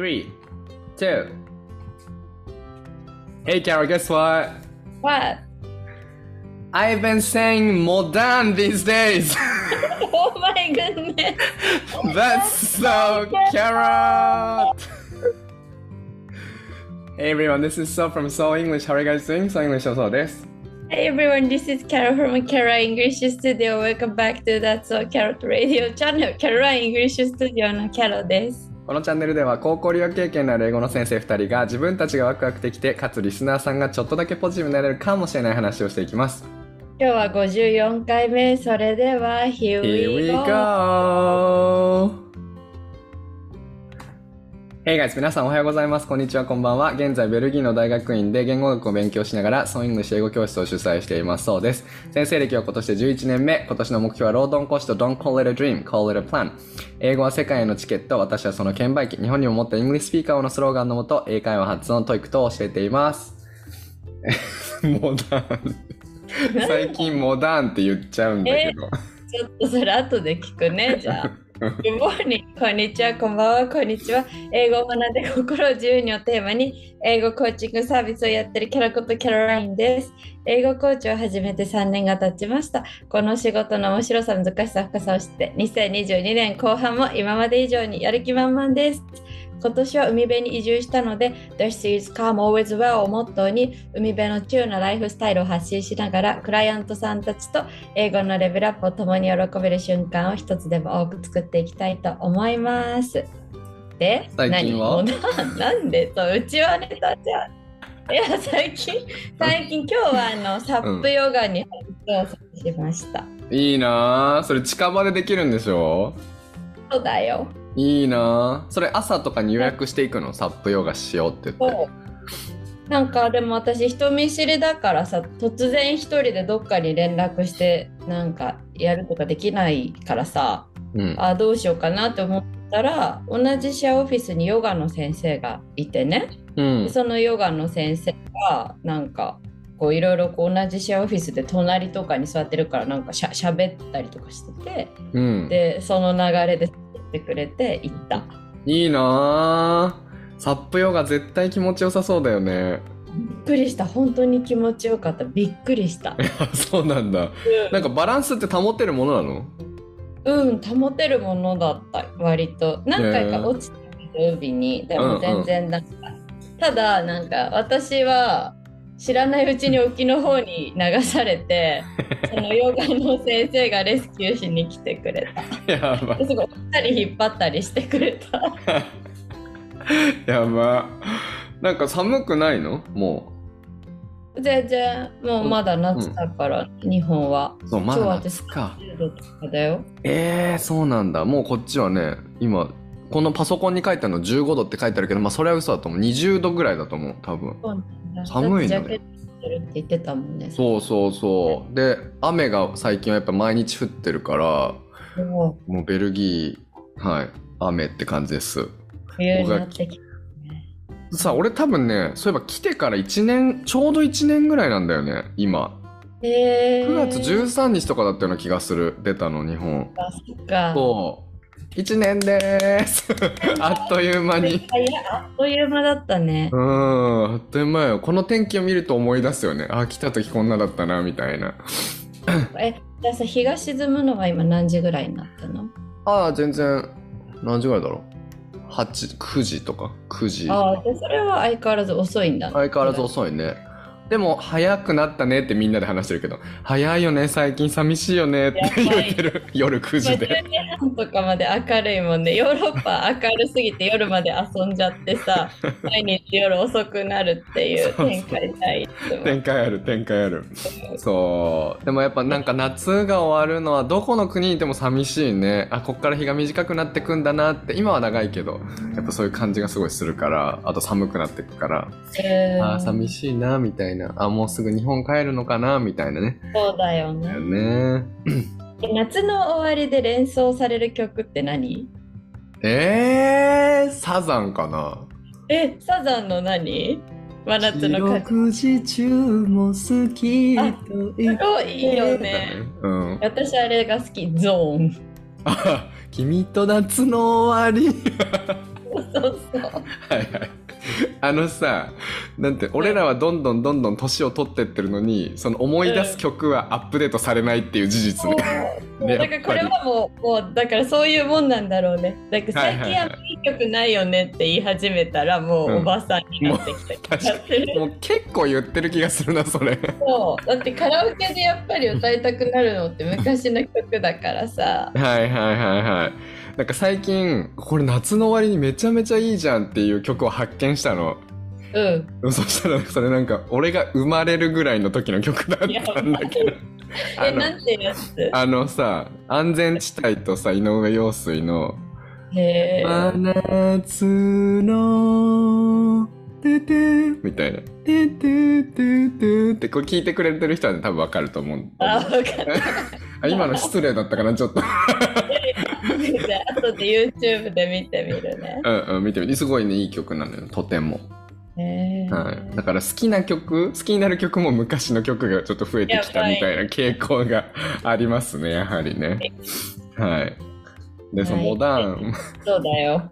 three, two. Hey, Carol, guess what? What? I've been saying modern these days. Oh my goodness. That's so Carol. hey everyone, this is So from So English. How are you guys doing? So English のそうです。 Hey everyone, this is Carol from Carol English Studio. Welcome back to That's So Carrot Radio Channel. Carol English Studio の Carol です。 このチャンネルでは高校留学経験のある英語の先生2人が自分たちがワクワクできてかつリスナーさんがちょっとだけポジティブになれるかもしれない話をしていきます。今日は54回目。それでは、Here we go! Hey guys! 皆さんおはようございます。こんにちは、こんばんは。現在、ベルギーの大学院で言語学を勉強しながら、ソンイングシュ英語教室を主催していますそうです。先生歴は今年で11年目。今年の目標は、ロードン講師と Don't call it a dream, call it a plan。英語は世界へのチケット、私はその券売機。日本にもっと English speaker をのスローガンのもと、英会話発音、 TOEIC と教えています。モダン。最近モダンって言っちゃうんだけど。ちょっとそれ後で聞くね、じゃあ。Good morning! こんにちは、こんばんは、こんにちは。英語を学んで心を自由にをテーマに、英語コーチングサービスをやってるキャラことキャロラインです。英語コーチを始めて3年が経ちました。この仕事の面白さ、難しさ、深さを知って、2022年後半も今まで以上にやる気満々です。今年は海辺に移住したので、This is come always well をモットーに、海辺のチューなライフスタイルを発信しながら、クライアントさんたちと英語のレベルアップを共に喜べる瞬間を一つでも多く作っていきたいと思います。で、最近は？な なんで？と、うちはネタじゃん。いや、最近、最近、今日はあの、サップヨガに挑戦しました。いいなぁ。それ近場でできるんでしょ？そうだよ。いいなぁ。それ朝とかに予約していくの？サップヨガしようって言って。なんかでも私人見知りだからさ突然一人でどっかに連絡してなんかやるとかできないからさうん。あどうしようかなって思ったら同じシェアオフィスにヨガの先生がいてねうんで。そのヨガの先生がなんかこういろいろこう同じシェアオフィスで隣とかに座ってるからなんかしゃべったりとかしててうん。でその流れで言ってくれて行った。いいなぁ。サップヨガ絶対気持ちよさそうだよね。びっくりした本当に気持ちよかったびっくりした。そうなんだ。なんかバランスって保てるものなの？うん、保てるものだった、割と。何回か落ちたけど、海に。でも全然なんか、ただ、なんか私は知らないうちに沖の方に流されて、そのヨガの先生がレスキューしに来てくれた。やば。すごい、二人引っ張ったりしてくれた。やば。なんか寒くないの？も全然、もうまだ夏だから、日本は。う。そう、まだ今日は夏か。10度とかだよ。えー、そうなんだ。もうこっちはね、今、このパソコンに書いてあるの15度って書いてあるけど、まあそれは嘘だと思う。20度ぐらいだと思う、多分。寒いのねだってジャケット着てるって言ってたもんね。そうそうそう。で、雨が最近はやっぱ毎日降ってるから、う。もうベルギー、はい、雨って感じです。冬になってきたね。さあ、俺多分ね、そういえば来てから1年、ちょうど1年ぐらいなんだよね、今。へー9月13日とかだったような気がする、出たの、日本。あそっか。そう。1年でーす。あっという間に。あっという間だったねう。ん、あっという間よ。この天気を見ると思い出すよね。あ、来た時こんなだったな、みたいな。え、じゃあさ、日が沈むのは今何時ぐらいになったの？ああ、全然、何時ぐらいだろう。8、9時とか ?9 時。ああ、でそれは相変わらず遅いんだ。相変わらず遅いね。でも、早くなったねってみんなで話してるけど、早いよね、最近寂しいよねって言ってる。夜9まあ10時で。時半とかまで明るいもんね。ヨーロッパ明るすぎて夜まで遊んじゃってさ、毎日夜遅くなるっていう展開ない。展開ある、展開ある。そう。でもやっぱなんか夏が終わるのはどこの国にいても寂しいね。あ、こっから日が短くなってくんだなって。今は長いけど、やっぱそういう感じがすごいするから、あと寒くなってくから、えーあー寂しいな、みたいな。あ、もうすぐ日本帰るのかな、みたいなね。そうだよね。ね。え夏の終わりで連想される曲って何？えー、サザンかな。え、サザンの何？真夏の風。六時中も好きと言すごいいいよね。うん。私あれが好き、ゾーン。あ、君と夏の終わり。そうそう。はいはい。あのさ、なんて、俺らはどんどんどんどん年を取ってってるのに、その思い出す曲はアップデートされないっていう事実ね。ね だからこれはもう、もうだからそういうもんなんだろうね。だから最近あんまいい曲ないよねって言い始めたら、もうおばさんになってきた気がする。もう結構言ってる気がするな、それ。そうだってカラオケでやっぱり歌いたくなるのって昔の曲だからさ。はいはいはいはい。なんか最近、これ夏の終わりにめちゃめちゃいいじゃんっていう曲を発見したの。うん。そしたらそれなんか俺が生まれるぐらいの時の曲だったんだけど。あ え、のなんてやつ？あのさ、安全地帯とさ、井上陽水の、へえ。真夏の、ててみたいな。ててててって、これ聞いてくれてる人は、ね、多分わかると思う。あ、わか 今の失礼だったかな、ちょっと。あ、後で YouTube で見てみるね。うんうん、見てみて。すごいね、いい曲なのよ、とても。へえ。はい。だから好きな曲、好きになる曲も昔の曲がちょっと増えてきたみたいな傾向がありますね、やはりね。はい。で、そのモダン、そうだよ。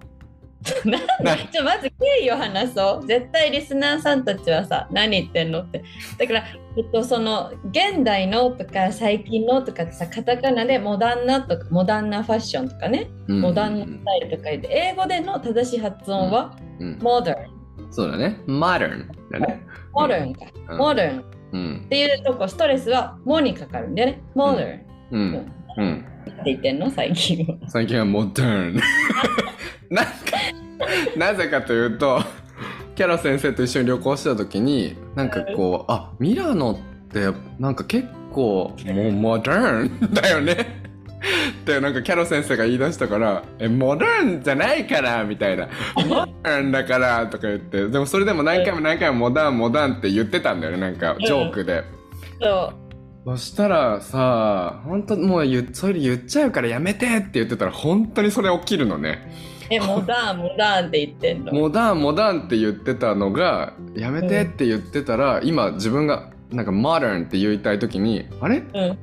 なんでちょまず経緯を話そう。絶対リスナーさんたちはさ何言ってんのって。だから、えっと、その現代のとか最近のとかってさカタカナでモダンなとかモダンなファッションとかね、うん。モダンなスタイルとか言って英語での正しい発音は、うん、モダンそうだね。modern だね。モダンか、うん。モダンっうん。ていうとこストレスはモにかかるんだよね。モダンうん。うん。言ってんの？最近は最近はモダン。なんか、なぜかというと、キャロ先生と一緒に旅行してた時に、なんかこう、あ、ミラノって、なんか結構、もうモダンだよね。ってなんかキャロ先生が言い出したから、え、モダンじゃないからみたいな。モダンだからとか言って、でもそれでも何回も何回もモダンモダンって言ってたんだよね、なんかジョークで。そうそしたらさ、本当もう言う、それ言っちゃうからやめてって言ってたら本当にそれ起きるのね。えモダンモダンって言ってんの？モダンモダンって言ってたのが、やめてって言ってたら、今自分がなんかモダンって言いたい時に、あれ？うん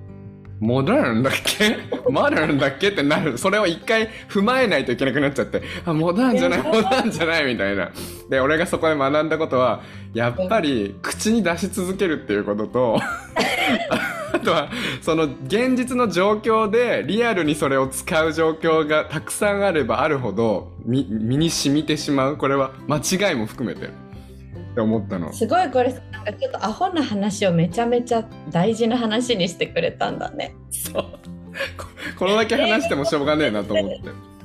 モダンだっけ？モダンだっけってなる。それを一回踏まえないといけなくなっちゃって、あ、モダンじゃない、えモダンじゃないみたいな。で、俺がそこで学んだことは、やっぱり口に出し続けるっていうことと、あとは、その現実の状況でリアルにそれを使う状況がたくさんあればあるほど、み身に染みてしまう。これは間違いも含めて。って思ったの。すごいこれかちょっとアホな話をめちゃめちゃ大事な話にしてくれたんだね。そう。ここれだけ話してもしょうがねえなと思って。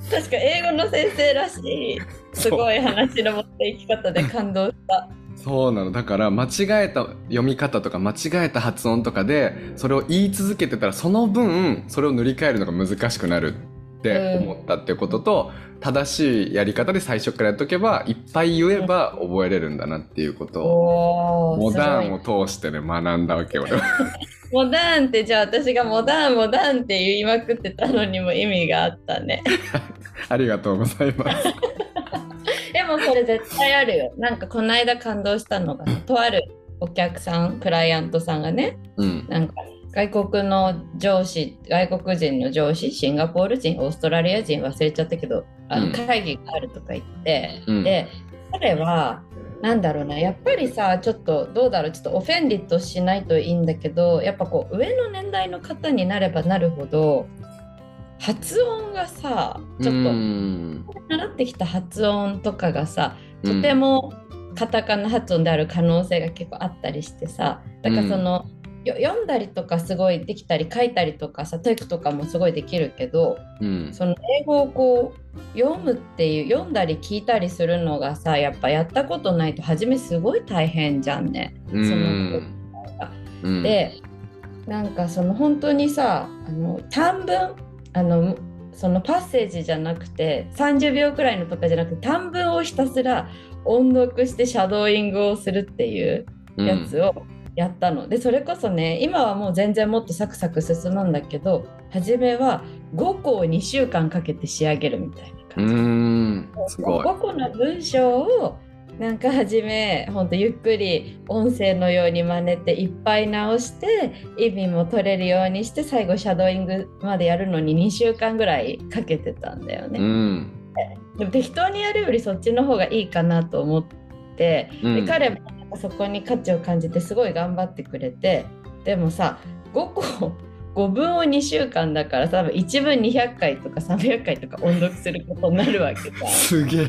確か英語の先生らしいすごい話の持っていき方で感動した。そうなの。だから、間違えた読み方とか、間違えた発音とかで、それを言い続けてたら、その分、それを塗り替えるのが難しくなるって思ったってことと、正しいやり方で最初からやっとけば、いっぱい言えば覚えれるんだなっていうことを、おモダンンを通してね、学んだわけ、俺は。モダンってじゃあ私がモダンモダンって言いまくってたのにも意味があったね。ありがとうございます。でもこれ絶対あるよ。なんかこの間感動したのがとあるお客さんクライアントさんがねうん。なんか外国の上司外国人の上司シンガポール人オーストラリア人忘れちゃったけどあのうん。会議があるとか言って、うん。で彼はなんだろうなやっぱりさちょっとどうだろうちょっとオフェンディットしないといいんだけどやっぱこう上の年代の方になればなるほど発音がさちょっうとん。習ってきた発音とかがさうん。とてもカタカナ発音である可能性が結構あったりしてさだからその、よ読んだりとかすごいできたり書いたりとかさ TOEIC とかもすごいできるけどうん。その英語をこう読むっていう読んだり聞いたりするのがさやっぱやったことないと初めすごい大変じゃんね。うんそのうん、でなんかその本当にさあの短文あのそのパッセージじゃなくて30秒くらいのとかじゃなくて短文をひたすら音読してシャドーイングをするっていうやつをやったの、でそれこそね今はもう全然もっとサクサク進むんだけど初めは5個を2週間かけて仕上げるみたいなう感じ。ん。すごい。5個の文章をなんか初めほんとゆっくり音声のように真似ていっぱい直して意味も取れるようにして最後シャドーイングまでやるのに2週間ぐらいかけてたんだよね。うん。でも適当にやるよりそっちの方がいいかなと思って、うんで彼もそこに価値を感じてすごい頑張ってくれてでもさ5個 5分を2週間だから多分1分200回とか300回とか音読することになるわけさ。すげえ。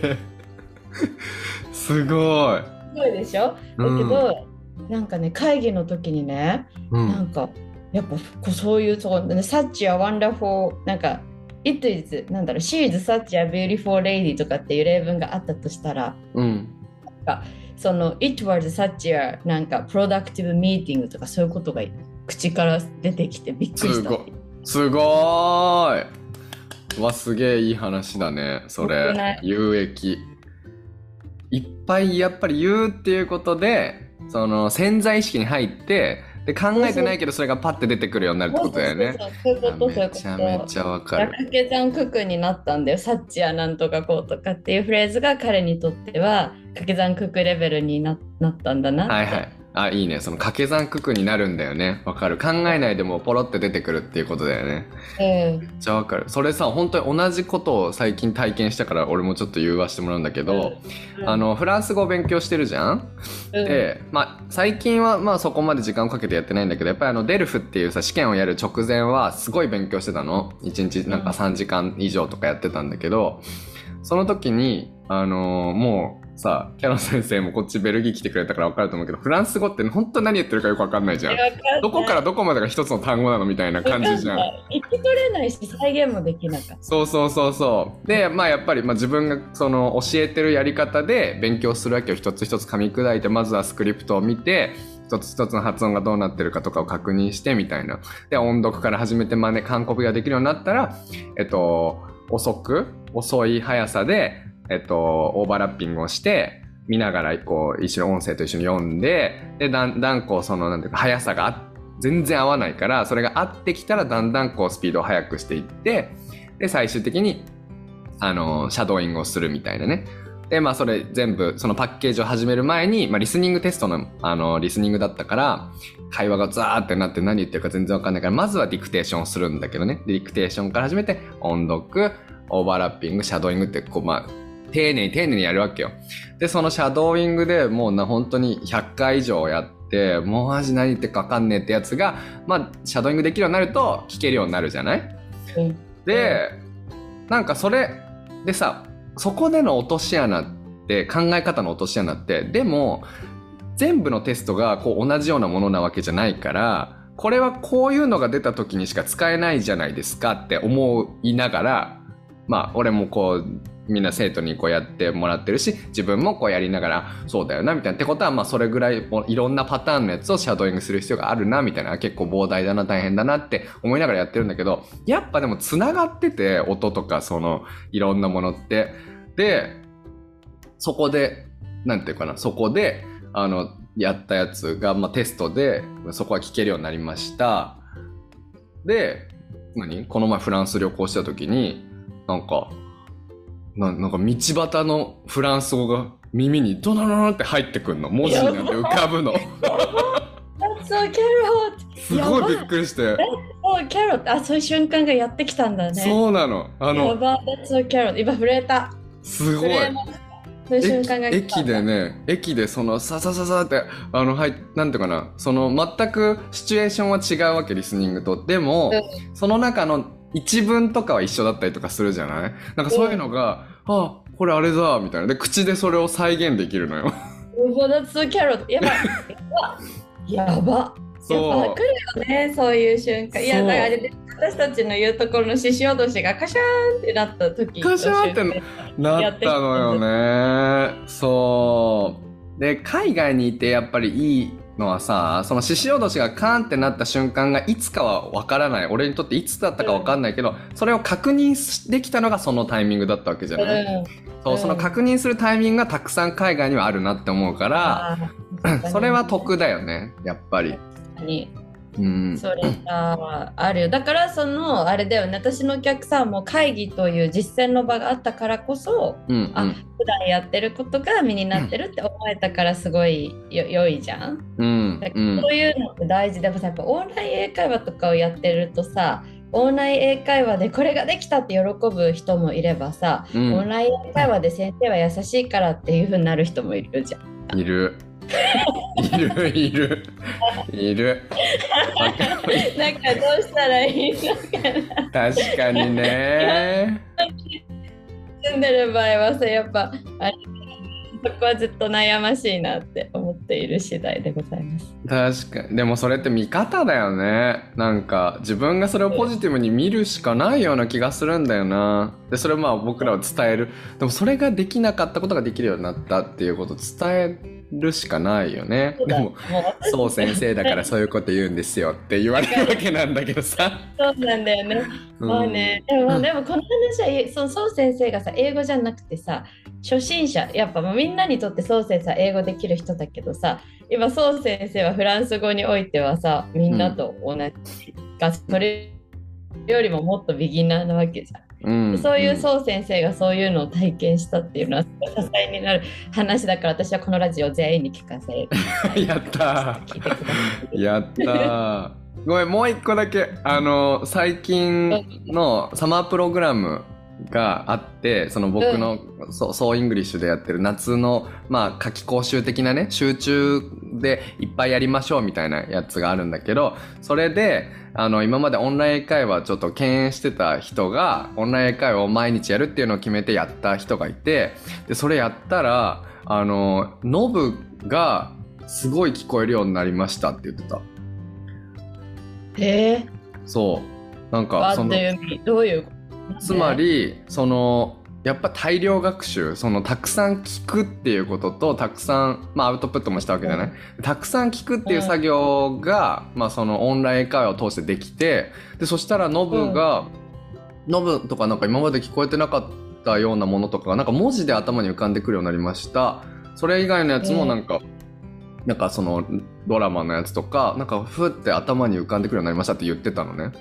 すごい。すごいでしょ？だけど、なんかね会議の時にねうん。なんかやっぱこうそういうそうね Such a wonderful なんか It is なんだろう She is such a beautiful lady とかっていう例文があったとしたらうんその It was such a なんか productive meeting とかそういうことが口から出てきてびっくりした。すごい。すごーい。わすげえいい話だねそれ。い？有益。いっぱいやっぱり言うっていうことでその潜在意識に入ってで考えてないけどそれがパッて出てくるようになるってことだよねめちゃめちゃわ。かる掛け算九九になったんだよ。サッチやなんとかこうとかっていうフレーズが彼にとっては掛け算九九レベルにななったんだなって。はいはいあいいね。その掛け算九九になるんだよね。わかる。考えないでもポロって出てくるっていうことだよね。うん。めっちゃわかる。それさ本当に同じことを最近体験したから俺もちょっと言わしてもらうんだけど、うん。あのフランス語を勉強してるじゃん？うん。で、まあ、最近はまあそこまで時間をかけてやってないんだけどやっぱりあのデルフっていうさ試験をやる直前はすごい勉強してたの。1日なんか3時間以上とかやってたんだけどその時にあのーもうさキャノン先生もこっちベルギー来てくれたから分かると思うけどフランス語って本当何言ってるかよく分かんないじゃんどこからどこまでが一つの単語なのみたいな感じじゃん生き取れないし再現もできなかった。そうそうそうそう。で、まあやっぱり、まあ自分がその教えてるやり方で勉強するわけを一つ一つ噛み砕いて、まずはスクリプトを見て、一つ一つの発音がどうなってるかとかを確認してみたいな。で、音読から始めて真似、完コピができるようになったら、えっと、遅く、遅い速さで、えっと、オーバーラッピングをして、見ながら、こう、一緒に音声と一緒に読んで、で、だんだんこう、その、なんていうか、速さが全然合わないから、それが合ってきたら、だんだんこう、スピードを速くしていって、で、最終的に、あの、シャドーイングをするみたいなね。で、まあ、それ全部、そのパッケージを始める前に、まあ、リスニングテストの、あの、リスニングだったから、会話がザーってなって何言ってるか全然わかんないから、まずはディクテーションをするんだけどね。ディクテーションから始めて、音読、オーバーラッピング、シャドーイングって、こう、まあ、丁寧に丁寧にやるわけよ。で、そのシャドーイングでもうな、本当に100回以上やって、もうマジ何言ってるかわかんねえってやつが、まあ、シャドーイングできるようになると、聞けるようになるじゃない？うんで、なんかそれでさ、そこでの落とし穴って、考え方の落とし穴って、でも、全部のテストがこう同じようなものなわけじゃないから、これはこういうのが出た時にしか使えないじゃないですかって思いながら、まあ、俺もこう、みんな生徒にこうやってもらってるし、自分もこうやりながら、そうだよな、みたいな。ってことは、まあ、それぐらい、もいろんなパターンのやつをシャドーイングする必要があるな、みたいな。結構膨大だな、大変だなって思いながらやってるんだけど、やっぱでも繋がってて、音とか、その、いろんなものって。で、そこで、なんていうかな、そこで、あの、やったやつが、まあ、テストで、そこは聞けるようになりました。で、何？この前フランス旅行した時に、なんか、ななんか道端のフランス語が耳にドナドナって入ってくんの。文字になって浮かぶの。すごいびっくりして。Oh, carrot! あ、そういう瞬間がやってきたんだね。そうなの。あやの!今触れた。すごい。そういう瞬間が来た駅でね、駅でそのささささって、あの、はい、なんていうかな、その全くシチュエーションは違うわけ、リスニングと。でも、その中の一文とかは一緒だったりとかするじゃない？なんかそういうのが、あ、これあれだ、みたいな。で、口でそれを再現できるのよ。うわ That's so carrot! やばい。やば。やば。やっそうぱ来。るよね、そういう瞬間。いや、だからあれで私たちの言うところの獅子落としがカシャーンってなった時カシャーンってなったのよね。そう。で、海外にいてやっぱりいいのはさ、その獅子おどしがカーンってなった瞬間がいつかはわからない。俺にとっていつだったかわかんないけど、それを確認できたのがそのタイミングだったわけじゃない、うん。そう、うん。その確認するタイミングがたくさん海外にはあるなって思うから、あーそれは得だよね、やっぱり。うん。それがあるよだからそのあれだよね私のお客さんも会議という実践の場があったからこそうん、あ普段やってることが身になってるって思えたからすごいよ良いじゃん。うん。そういうのって大事でもさやっぱオンライン英会話とかをやってるとさオンライン英会話でこれができたって喜ぶ人もいればさ、うんオンライン英会話で先生は優しいからっていう風になる人もいるじゃん。いる。いるいるいる。なんかどうしたらいいのかな確かにね。住んでる場合はさやっぱあれそこはずっと悩ましいなって思っている次第でございます。確かに。でもそれって見方だよね。なんか自分がそれをポジティブに見るしかないような気がするんだよな。で、それをまあ僕らは伝える。でもそれができなかったことができるようになったっていうことを伝えるしかないよね。でも、そう先生だからそういうこと言うんですよって言われるわけなんだけどさ。そうなんだよね。うんまあね、でもでもこの話はそのそう先生がさ英語じゃなくてさ初心者やっぱもうみんなにとってそう先生は英語できる人だけどさ今そう先生はフランス語においてはさみんなと同じが、それよりももっとビギナーなわけじゃん。うん。そういうそう先生がそういうのを体験したっていうのは支えになる話だから私はこのラジオ全員に聞かせる。う んやったやったー。ごめんもう一個だけあの最近のサマープログラムがあってその僕の、そうそう English でやってる夏のまあ夏季講習的なね集中でいっぱいやりましょうみたいなやつがあるんだけどそれであの今までオンライン英会話ちょっと敬遠してた人がオンライン英会話を毎日やるっていうのを決めてやった人がいてでそれやったらあのノブがすごい聞こえるようになりましたって言ってた。えー、そう。なんかわそのどういうつまりそのやっぱ大量学習そのたくさん聞くっていうこととたくさん、まあ、アウトプットもしたわけじゃない、たくさん聞くっていう作業が、まあ、そのオンライン英会話を通してできてでそしたらノブが、ノブとかなんか今まで聞こえてなかったようなものとかがなんか文字で頭に浮かんでくるようになりました。それ以外のやつもなんか、なんかそのドラマのやつとかなんかふって頭に浮かんでくるようになりましたって言ってたのね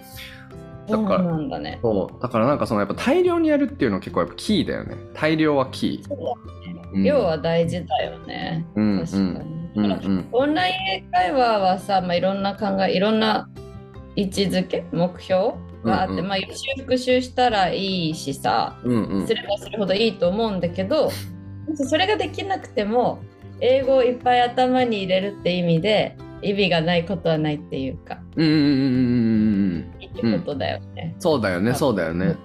だそうからなんだね。そう。だからなんかそのやっぱ大量にやるっていうのは結構やっぱキーだよね。大量はキー、うん。量は大事だよね。うん確かに。うんうん。オンライン英会話はさ、まあ、いろんな考え、いろんな位置づけ、目標があって、うんうん。まあ、予習復習したらいいしさ、うんうん。すればするほどいいと思うんだけど、それができなくても、英語をいっぱい頭に入れるって意味で、意味がないことはないっていうか、うんうんうんうんうんうんいいってことだよね。そうだよねそうだよね。うん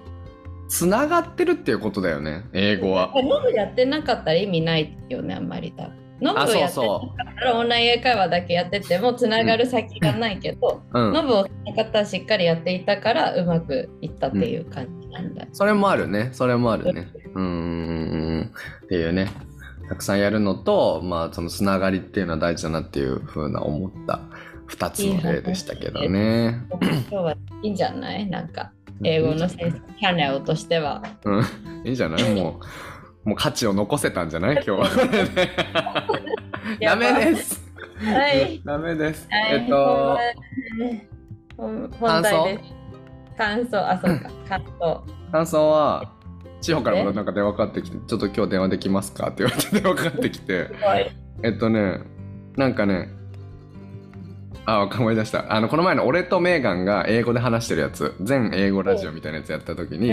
つながってるっていうことだよね英語は。ノブやってなかったら意味ないよね、あんまり多分。ノブあそう。をやってならオンライン英会話だけやっててもつながる先がないけど、ううん。ノブをその方はしっかりやっていたからうまくいったっていう感じなんだ。それもあるね。それもあるね。うん。うん。うん。っていうね。たくさんやるのとまあそのつながりっていうのは大事だなっていうふうな思った2つの例でしたけどね今日はいいんじゃない？なんか英語の先生チャンネルとしては。うん、いいんじゃない？もう、もう価値を残せたんじゃない？今日は。ダメです。はい。ダメです。はいえっと、本本題です。感想、あ、そうか、感想。感想は、千穂からまたなんか電話かかってきて、ちょっと今日電話できますか？って言われて電話かかってきて、はい。えっとね、なんかね、あ、思い出した。あの、この前の俺とメーガンが英語で話してるやつ、全英語ラジオみたいなやつやった時に、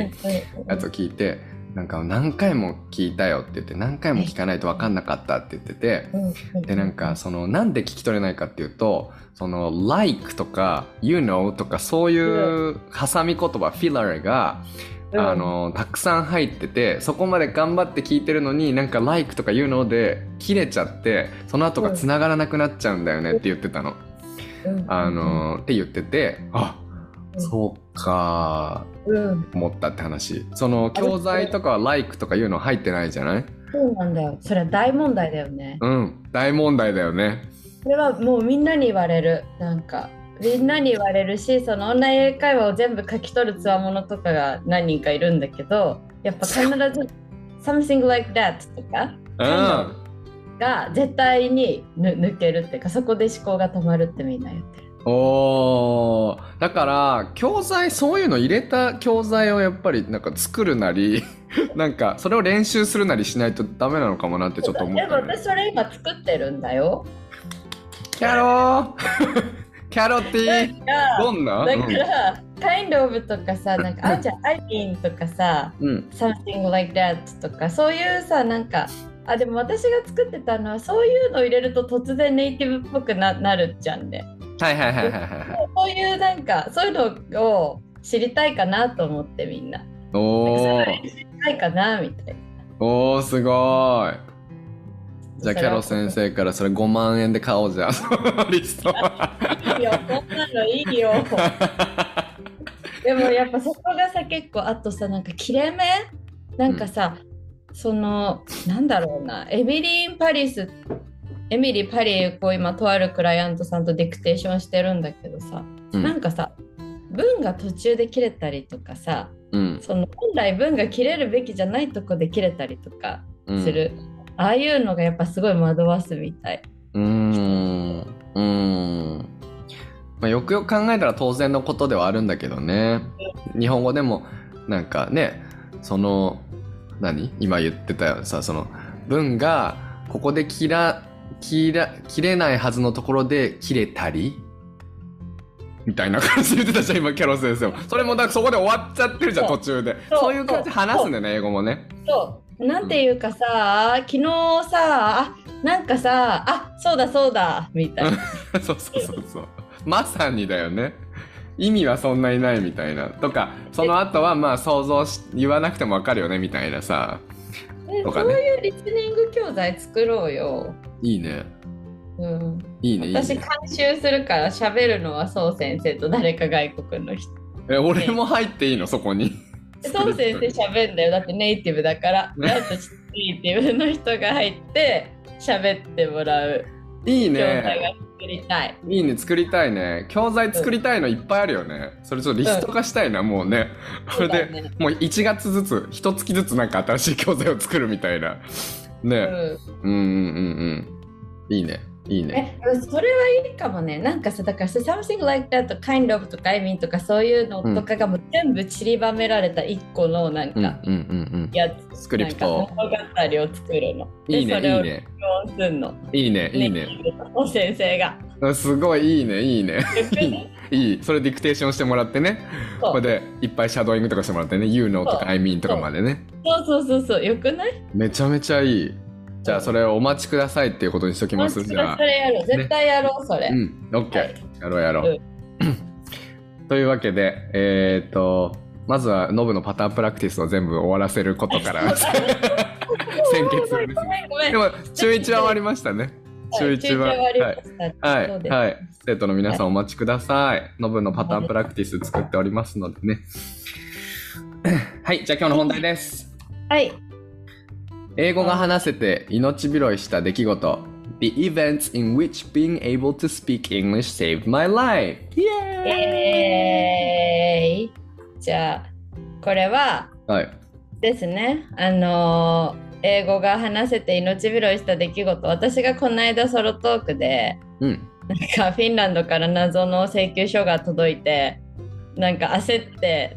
やつを聞いて、なんか何回も聞いたよって言って、何回も聞かないと分かんなかったって言ってて、でなんかそのなんで聞き取れないかっていうとその「like」とか「you know」とかそういう挟み言葉フィラーが、うん。あのたくさん入っててそこまで頑張って聞いてるのになんか「like」とか「you know」で切れちゃってその後が繋がらなくなっちゃうんだよねって言ってたの。あのって言っててあそうかうん、思ったって話。その教材とかは「like」とかいうの入ってないじゃない？そうなんだよ。それは大問題だよね。うん。大問題だよね。これはもうみんなに言われる。なんか、みんなに言われるし、そのオンライン英会話を全部書き取るつわものとかが何人かいるんだけど、やっぱ必ず something like that とか、うんが絶対にぬ抜けるっていうか、そこで思考が止まるってみんな言ってる。おー。だから教材そういうの入れた教材をやっぱりなんか作るなり なんかそれを練習するなりしないとダメなのかもなってちょっと思っでもた、ね、私それ今作ってるんだよ。キャロー。キャロティなんかどんな？だから、kind of とかさ、なんか、あ、じゃあ、I mean とかさ、うん、うん。something like that とか、そういうさ、なんか、あ、でも私が作ってたのは、そういうの入れると突然ネイティブっぽくななるじゃんね。はいはいはいはいはいはいそういうなんか、そういうのを知りたいかなと思ってみんな。おー知りたいかなみたいな。おーすごいじゃあキャロ先生からそれ5万円で買おうじゃんリストいいよ、こんなのいいよ。でもやっぱそこがさ結構あとさなんか切れ目？なんかさ、そのなんだろうな。エミリー・パリスエミリー・パリへこう今とあるクライアントさんとディクテーションしてるんだけどさ、うん。なんかさ文が途中で切れたりとかさうん。その本来文が切れるべきじゃないとこで切れたりとかうん。する、ああいうのがやっぱすごい惑わすみたい。うーん。うーん。まあ、よくよく考えたら当然のことではあるんだけどね。日本語でもなんかねその何？今言ってたよさその文がここで切ら切ら切れないはずのところで切れたり？みたいな感じで言ってたじゃん今キャロ先生もそれもだからそこで終わっちゃってるじゃん途中で。そう。いう感じで話すんだよね英語もね。そう。なんていうかさ、昨日さあなんかさあそうだそうだみたいな。そうそうそうそう。まさにだよね意味はそんなにないみたいな。とかその後はまあ想像し言わなくてもわかるよねみたいなさ。えそうとかね。いうリスニング教材作ろうよ。いいね。うん、いいね私ね。監修するから喋るのはそう先生と誰か外国の人。え俺も入っていいの？そこに。そう先生喋んだよ。だってネイティブだから。ネイティブの人が入って喋ってもらう。いいね作りたい。いいね作りたいね。教材作りたいのいっぱいあるよね。それちょっとリスト化したいな、もうね。それで、ねもう1月ずつ1月ずつなんか新しい教材を作るみたいな。ね、うん。うん、うんうんうん。いいねいいね。えそれはいいかもね。なんかさ、だからさ、something like that と kind of とか I mean とかそういうのとかがもう全部散りばめられた一個のなんかうんうんやつ、スクリプト。物語を作るの。でいいねいいね。いいねいいね。お先生が。あすごいいいねいいね。いい。それディクテーションしてもらってね。これでいっぱいシャドーイングとかしてもらってね。You know とか I mean とかまでね。そうそうそうそう、よくない？めちゃめちゃいいじゃあそれをお待ちくださいっていうことにしときますそじゃあれやろう。絶対やろう、それ。うん OK、はいやろうやろう、うん というわけでえっ、とまずはノブのパターンプラクティスを全部終わらせることから 先決ですごめんごめん。でも中1は終わりましたね中はい1は。はい、そうですはい。生徒の皆さんお待ちください。ノブのパターンプラクティス作っておりますのでね。はい、じゃあ今日の本題です。はい。英語が話せて命拾いした出来事。The events in which being able to speak English saved my life. イエえーい。じゃあ、これははい。ですね。あのー英語が話せて命拾いした出来事。私がこの間ソロトークで、うん。なんかフィンランドから謎の請求書が届いてなんか焦って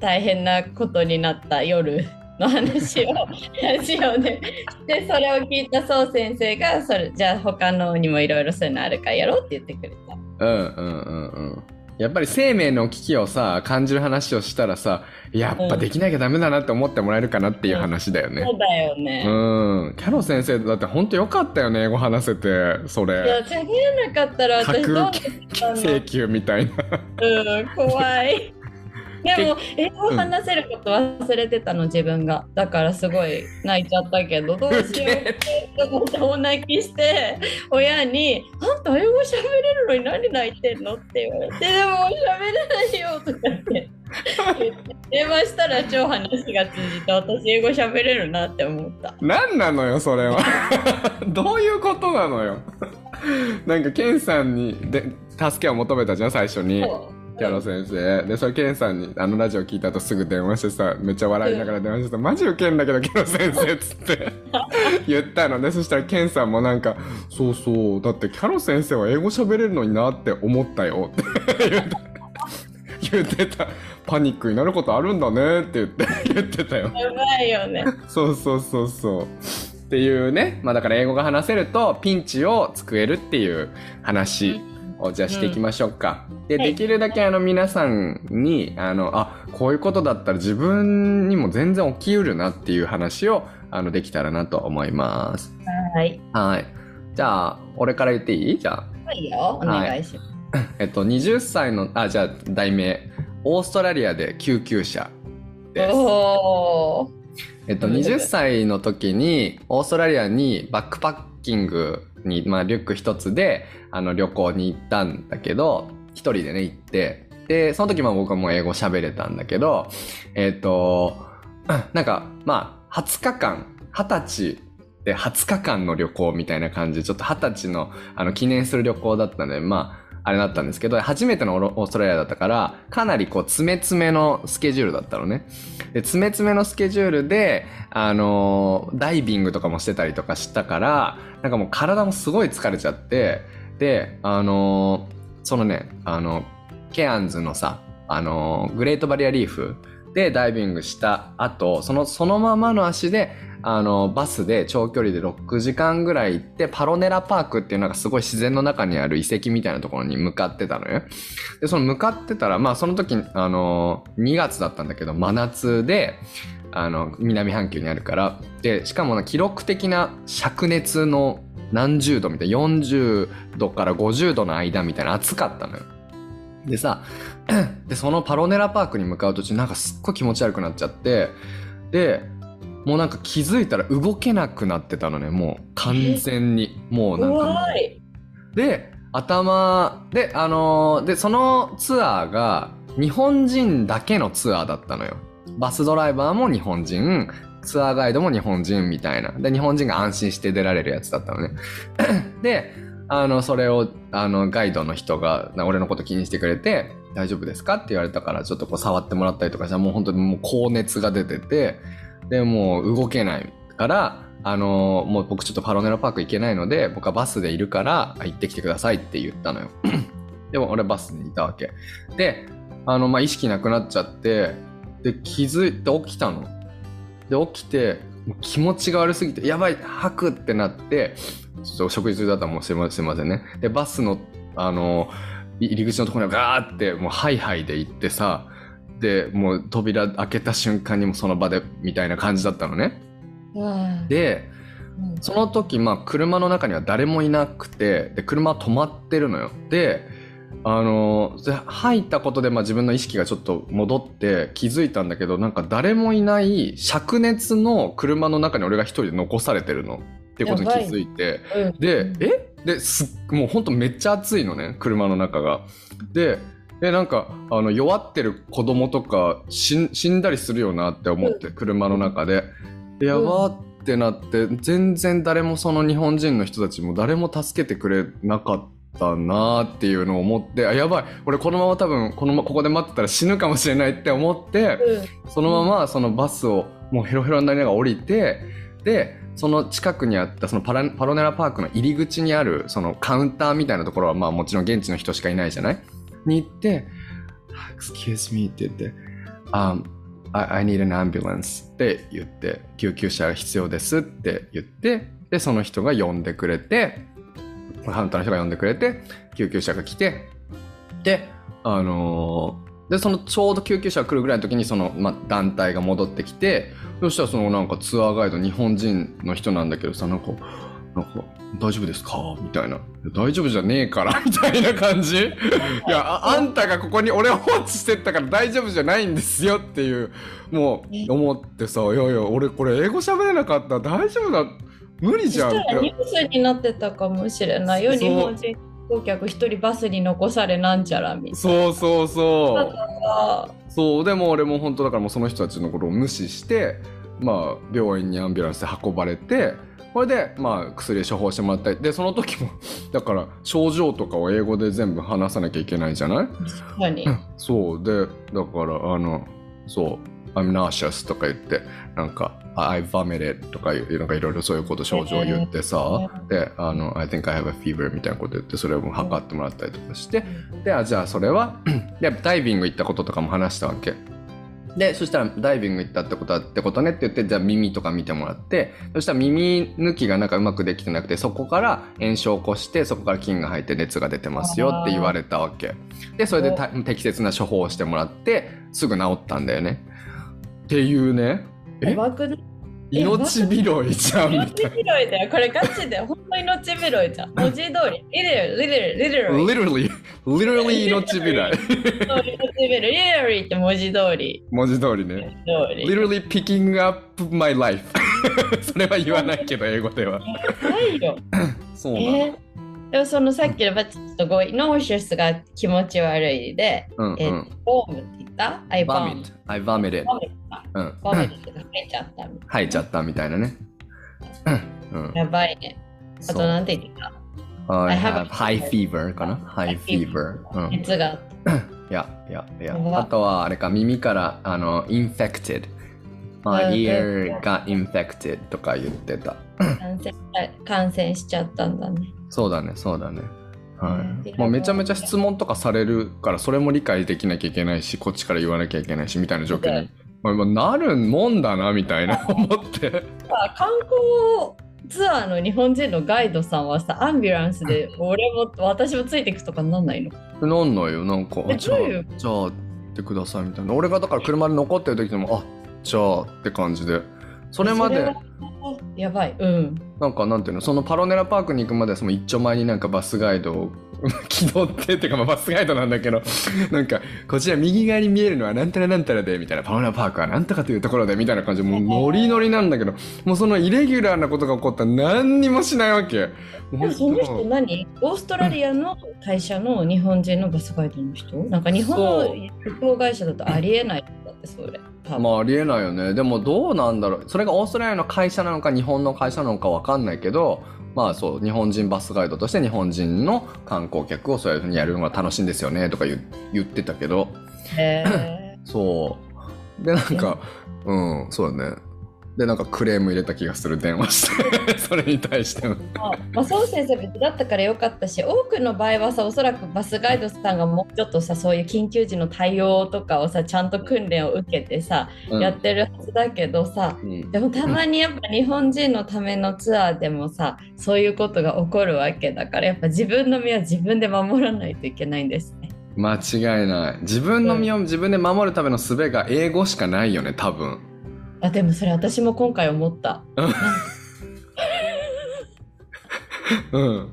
大変なことになった夜の話をラジオででそれを聞いたそう先生がそれじゃあ他のにもいろいろそういうのあるからやろうって言ってくれた。うんうんうんうん。やっぱり生命の危機をさ、感じる話をしたらさ、やっぱできなきゃダメだなって思ってもらえるかなっていう話だよね。そうだよね。うん。キャロ先生だって本当よかったよね、英語話せて、そいやれ。喋れなかったら私どう請求みたいな。うん、怖い。でも、英語を話せること忘れてたの、自分が。だからすごい泣いちゃったけど、どうしようって思って大泣きして、親に、あんた英語喋れるのに何泣いてんの？って言われて、でも喋れないよとかって言って。電話したら超話が通じて、私英語喋れるなって思った。何なのよ、それは。どういうことなのよ。なんか、ケンさんにで助けを求めたじゃん、最初に。そうキャロ先生。で、それケンさんにあのラジオ聞いた後すぐ電話してさ、めっちゃ笑いながら電話してさ、マジウケんだけど、キャロ先生っつって 言ったので、そしたらケンさんもなんか、そうそう、だってキャロ先生は英語喋れるのになって思ったよって言って言ってた。パニックになることあるんだねって言って、言ってたよ。やばいよね。そうそうそうそう。っていうね、まあだから英語が話せるとピンチを救えるっていう話をじゃあしていきましょうか。で、はいできるだけあの皆さんに、あの、あ、こういうことだったら自分にも全然起きうるなっていう話を、あの、できたらなと思います。はい。はい。じゃあ、俺から言っていい？じゃあ。はいよ。お願いします。えっと、20歳の、あ、じゃあ、題名。オーストラリアで救急車です。おー。えっと、20歳の時に、オーストラリアにバックパッキングに、まあ、リュック一つで、あの、旅行に行ったんだけど、一人でね、行って、で、その時まあ僕はもう英語喋れたんだけど、えっと、なんか、まあ、20日間、20歳で20日間の旅行みたいな感じで、ちょっと20歳の、あの、記念する旅行だったんで、まあ、あれだったんですけど、初めてのオーストラリアだったから、かなりこう、詰め詰めのスケジュールだったのね。で、詰め詰めのスケジュールで、あのーダイビングとかもしてたりとかしたから、なんかもう体もすごい疲れちゃって、で、あのーそのね、あの、ケアンズのさ、あのーグレートバリアリーフでダイビングした後、その、そのままの足で、あの、バスで長距離で6時間ぐらい行って、パロネラパークっていうのがすごい自然の中にある遺跡みたいなところに向かってたのよ。で、その向かってたら、まあその時、あの、2月だったんだけど、真夏で、あの、南半球にあるから、で、しかも記録的な灼熱の何十度みたいな、40度から50度の間みたいな暑かったのよ。でさ、で、そのパロネラパークに向かう途中、なんかすっごい気持ち悪くなっちゃって、で、もうなんか気づいたら動けなくなってたのね、もう完全に。もうなんか。で、頭、で、あのーで、そのツアーが日本人だけのツアーだったのよ。バスドライバーも日本人、ツアーガイドも日本人みたいな。で、日本人が安心して出られるやつだったのね。で、あの、それを、あの、ガイドの人が、な俺のこと気にしてくれて、大丈夫ですか？って言われたから、ちょっとこう触ってもらったりとかしたら、もう本当にもう高熱が出てて、で、もう動けないから、あのもう僕ちょっとパロネラパーク行けないので、僕はバスでいるから、行ってきてくださいって言ったのよ。でも俺バスにいたわけ。で、あの、まあ、意識なくなっちゃって、で、気づいて起きたの。で、起きて、気持ちが悪すぎて、やばい、吐くってなって、ちょっと食事中だったらもうすいません、ませんね。で、バスの、あの、入り口のところにガーって、もうハイハイで行ってさ、で、もう扉開けた瞬間にもその場で、みたいな感じだったのね。うんで、うんその時、まあ、車の中には誰もいなくて、で、車は止まってるのよ。で、あの、で入ったことで、まあ、自分の意識がちょっと戻って気づいたんだけど、なんか誰もいない灼熱の車の中に俺が一人で残されてるの。っていうことに気づいて、うんで、え？ですっもうほんとめっちゃ暑いのね、車の中が。で、で、なんか、あの、弱ってる子供とか死んだりするよなって思って、車の中で。でやばーってなって、全然誰もその日本人の人たちも誰も助けてくれなかったなーっていうのを思って、あ、やばい、俺このまま多分、このま、ここで待ってたら死ぬかもしれないって思って、そのままそのバスをもうヘロヘロになりながら降りて、で、その近くにあったそのパラパロネラパークの入り口にあるそのカウンターみたいなところはまあもちろん現地の人しかいないじゃない？に行って、Excuse me って言って、um, I, I need an ambulance って言って、救急車が必要ですって言って、で、その人が呼んでくれて、カウンターの人が呼んでくれて、救急車が来て、で、あのーで、そのちょうど救急車が来るぐらいの時にその、ま、団体が戻ってきて、そしたらそのなんかツアーガイド日本人の人なんだけどさ、なんか、なんか、大丈夫ですか？みたいな。大丈夫じゃねえから、みたいな感じ？いやあ、あんたがここに俺を放置してったから大丈夫じゃないんですよっていう、もう思ってさ、いやいや、俺これ英語喋れなかったら大丈夫だ。無理じゃんっそしたらニて。ュースになってたかもしれないよ。日本人観光客一人バスに残されなんちゃらみたいな。そうそうそう。あそう、でも俺も本当だからもうその人たちのことを無視して、まあ、病院にアンビュランスで運ばれて、これで、まあ、薬処方してもらったり、で、その時も、だから、症状とかを英語で全部話さなきゃいけないじゃない？確かに。そう、で、だから、あの、そう、I'm nauseous とか言って、なんか、I vomited とかいう、なんかいろいろそういうこと症状言ってさ、で、あの、I think I have a fever みたいなこと言って、それを測ってもらったりとかして、で、あ、じゃあそれは、で、ダイビング行ったこととかも話したわけ。で、そしたらダイビング行ったってことはってことねって言って、じゃあ耳とか見てもらって、そしたら耳抜きがなんかうまくできてなくて、そこから炎症を起こして、そこから菌が入って熱が出てますよって言われたわけ。で、それでた適切な処方をしてもらって、すぐ治ったんだよね。っていうね、え？やばくない？命拾いじゃんみ命たい拾いだよ。これガチで、本当に命拾いじゃん。文字通り。リル、リル、リル。な。literally, literally 命拾い。命拾い。リルリって文字通り。文字通りね。literally picking up my life. それは言わないけど、英語では。ないよ。そうなの。えーでもそのさっきのバチッと語彙、ノーシュスが気持ち悪いで、うんえーうん。ボームって言った ?I vomit. I vomited. うん。ボームって入っちゃったみたい吐いちゃったみたいなね。うん。な。やばいね。あとなんて言ってた I have high fever かな ?high fever。熱があった。や、いや、いやあとは、あれか、耳から、あの、infected。まあ、うん ear が infected とか言ってた。感染感染しちゃったんだね。そうだね、そうだね。はうんい。もうめちゃめちゃ質問とかされるから、それも理解できなきゃいけないし、こっちから言わなきゃいけないし、みたいな状況に。まあ、まあなるもんだな、みたいな 思って。さ観光ツアーの日本人のガイドさんはさ、アンビュランスで 俺も私もついていくとかなんないの？なんないよ、なんか、じゃあじゃあ、行ってくださいみたいな。俺がだから車で残ってる時でも、あじゃあって感じで。それまでやばい。うん。なんかなんていうの、そのパロネラパークに行くまではその一丁前になんかバスガイドを 気取ってっていうか、まあ、バスガイドなんだけど、なんか、こちら右側に見えるのはなんたらなんたらで、みたいな、パロネラパークはなんとかというところで、みたいな感じで、もうノリノリなんだけど、もうそのイレギュラーなことが起こったら何にもしないわけ。その人何？オーストラリアの会社の日本人のバスガイドの人？なんか日本の旅行会社だとありえないんだってそれ。まあありえないよね。でもどうなんだろう。それがオーストラリアの会社なのか日本の会社なのかわかんないけど、まあそう、日本人バスガイドとして日本人の観光客をそういうふうにやるのが楽しいんですよねとか言言ってたけど、へ そう。で、なんか、うん、そうだね。で、なんかクレーム入れた気がする、電話して。それに対しての。ーまあまあ、そう先生別だったからよかったし多くの場合はさおそらくバスガイドさんがもうちょっとさそういう緊急時の対応とかをさちゃんと訓練を受けてさ、うんやってるはずだけどさうんでもたまにやっぱ日本人のためのツアーでもさそういうことが起こるわけだからやっぱ自分の身は自分で守らないといけないんですね。間違いない。自分の身を自分で守るための術が英語しかないよね、多分。あでもそれ私も今回思った。うん。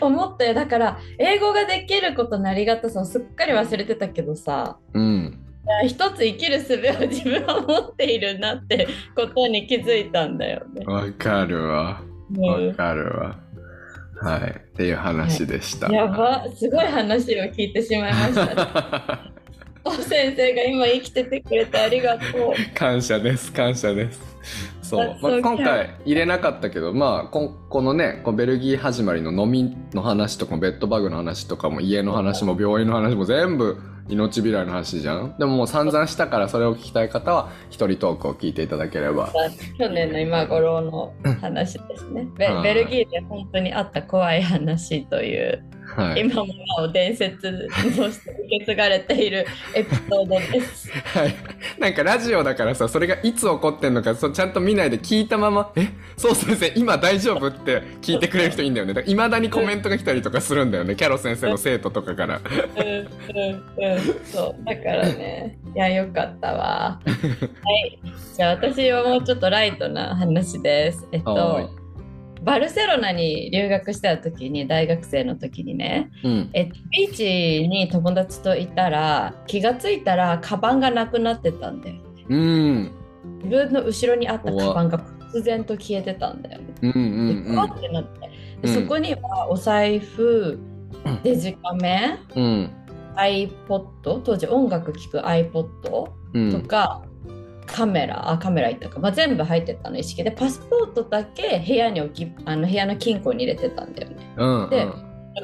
思ったよだから英語ができることのありがたさをすっかり忘れてたけどさうん。一つ生きる術を自分は持っているなってことに気づいたんだよね。わかるわ。うんわかるわ。はい。っていう話でした。やばすごい話を聞いてしまいました。お先生が今生きててくれてありがとう。感謝です、感謝です。そう。まあ、今回入れなかったけど、まあ、こんこのね、こうベルギー始まりの飲みの話とか、ベッドバグの話とかも、家の話も、病院の話も全部、命拾いの話じゃん。でももう散々したから、それを聞きたい方は、一人トークを聞いていただければ。去年の今頃の話ですね。ベルギーで本当にあった怖い話という、はい。今もなお伝説として受け継がれているエピソードです。はい。なんかラジオだからさ、それがいつ起こってんのか、そうちゃんと見ないで聞いたまま、え、そう先生、今大丈夫って聞いてくれる人いいんだよね。だから未だにコメントが来たりとかするんだよね。キャロ先生の生徒とかから。うんうんうん、そうだからねいやよかったわ はいじゃあ私はもうちょっとライトな話ですえっはいとバルセロナに留学してた時に大学生の時にねうん。えビーチに友達といたら気がついたらカバンがなくなってたんだようん。自分の後ろにあったカバンが忽然と消えてたんだよねうんうんで怖ってなって、でうんそこにはお財布 デジカメうん。うん。iPod 当時音楽聴く iPod うん。とか、カメラあカメラいったか、まあ、全部入ってたの意識で。パスポートだけ部屋に置きあの部屋の金庫に入れてたんだよね。うん。で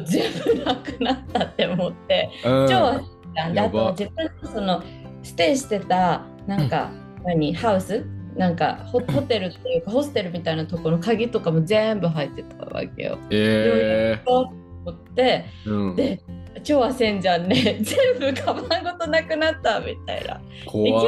全部なくなったって思って。うん。超焦った。んであと自分のそのステイしてたなんか、何？ハウス？なんかホホテルっていうかホステルみたいなところの鍵とかも全部入ってたわけよ。ええと思って。うん。で超焦んじゃんね。全部カバンごとなくなったみたいな。怖っ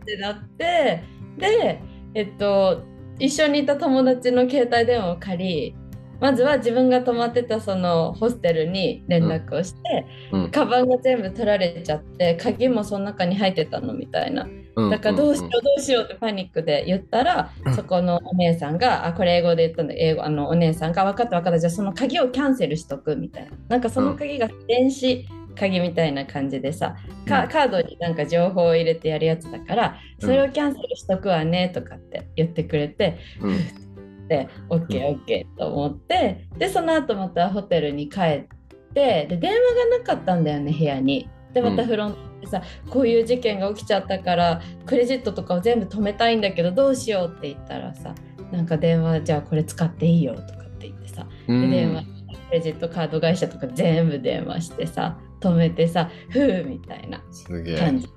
ってなってでえっと一緒にいた友達の携帯電話を借りまずは自分が泊まってたそのホステルに連絡をして、うん。カバンが全部取られちゃって鍵もその中に入ってたのみたいな。うん。だからどうしようどうしようってパニックで言ったら、うん。そこのお姉さんがあこれ英語で言ったんで英語あのお姉さんが分かった分かったじゃあその鍵をキャンセルしとくみたいな。なんかその鍵が電子鍵みたいな感じでさ、うん。カカードになんか情報を入れてやるやつだからそれをキャンセルしとくわねとかって言ってくれて、うん。で OKOK と思ってでその後またホテルに帰ってで電話がなかったんだよね部屋に。でまたフロントでさ、こういう事件が起きちゃったからクレジットとかを全部止めたいんだけどどうしようって言ったらさなんか電話じゃあこれ使っていいよとかって言ってさうん。で電話クレジットカード会社とか全部電話してさ止めてさふうみたいな感じ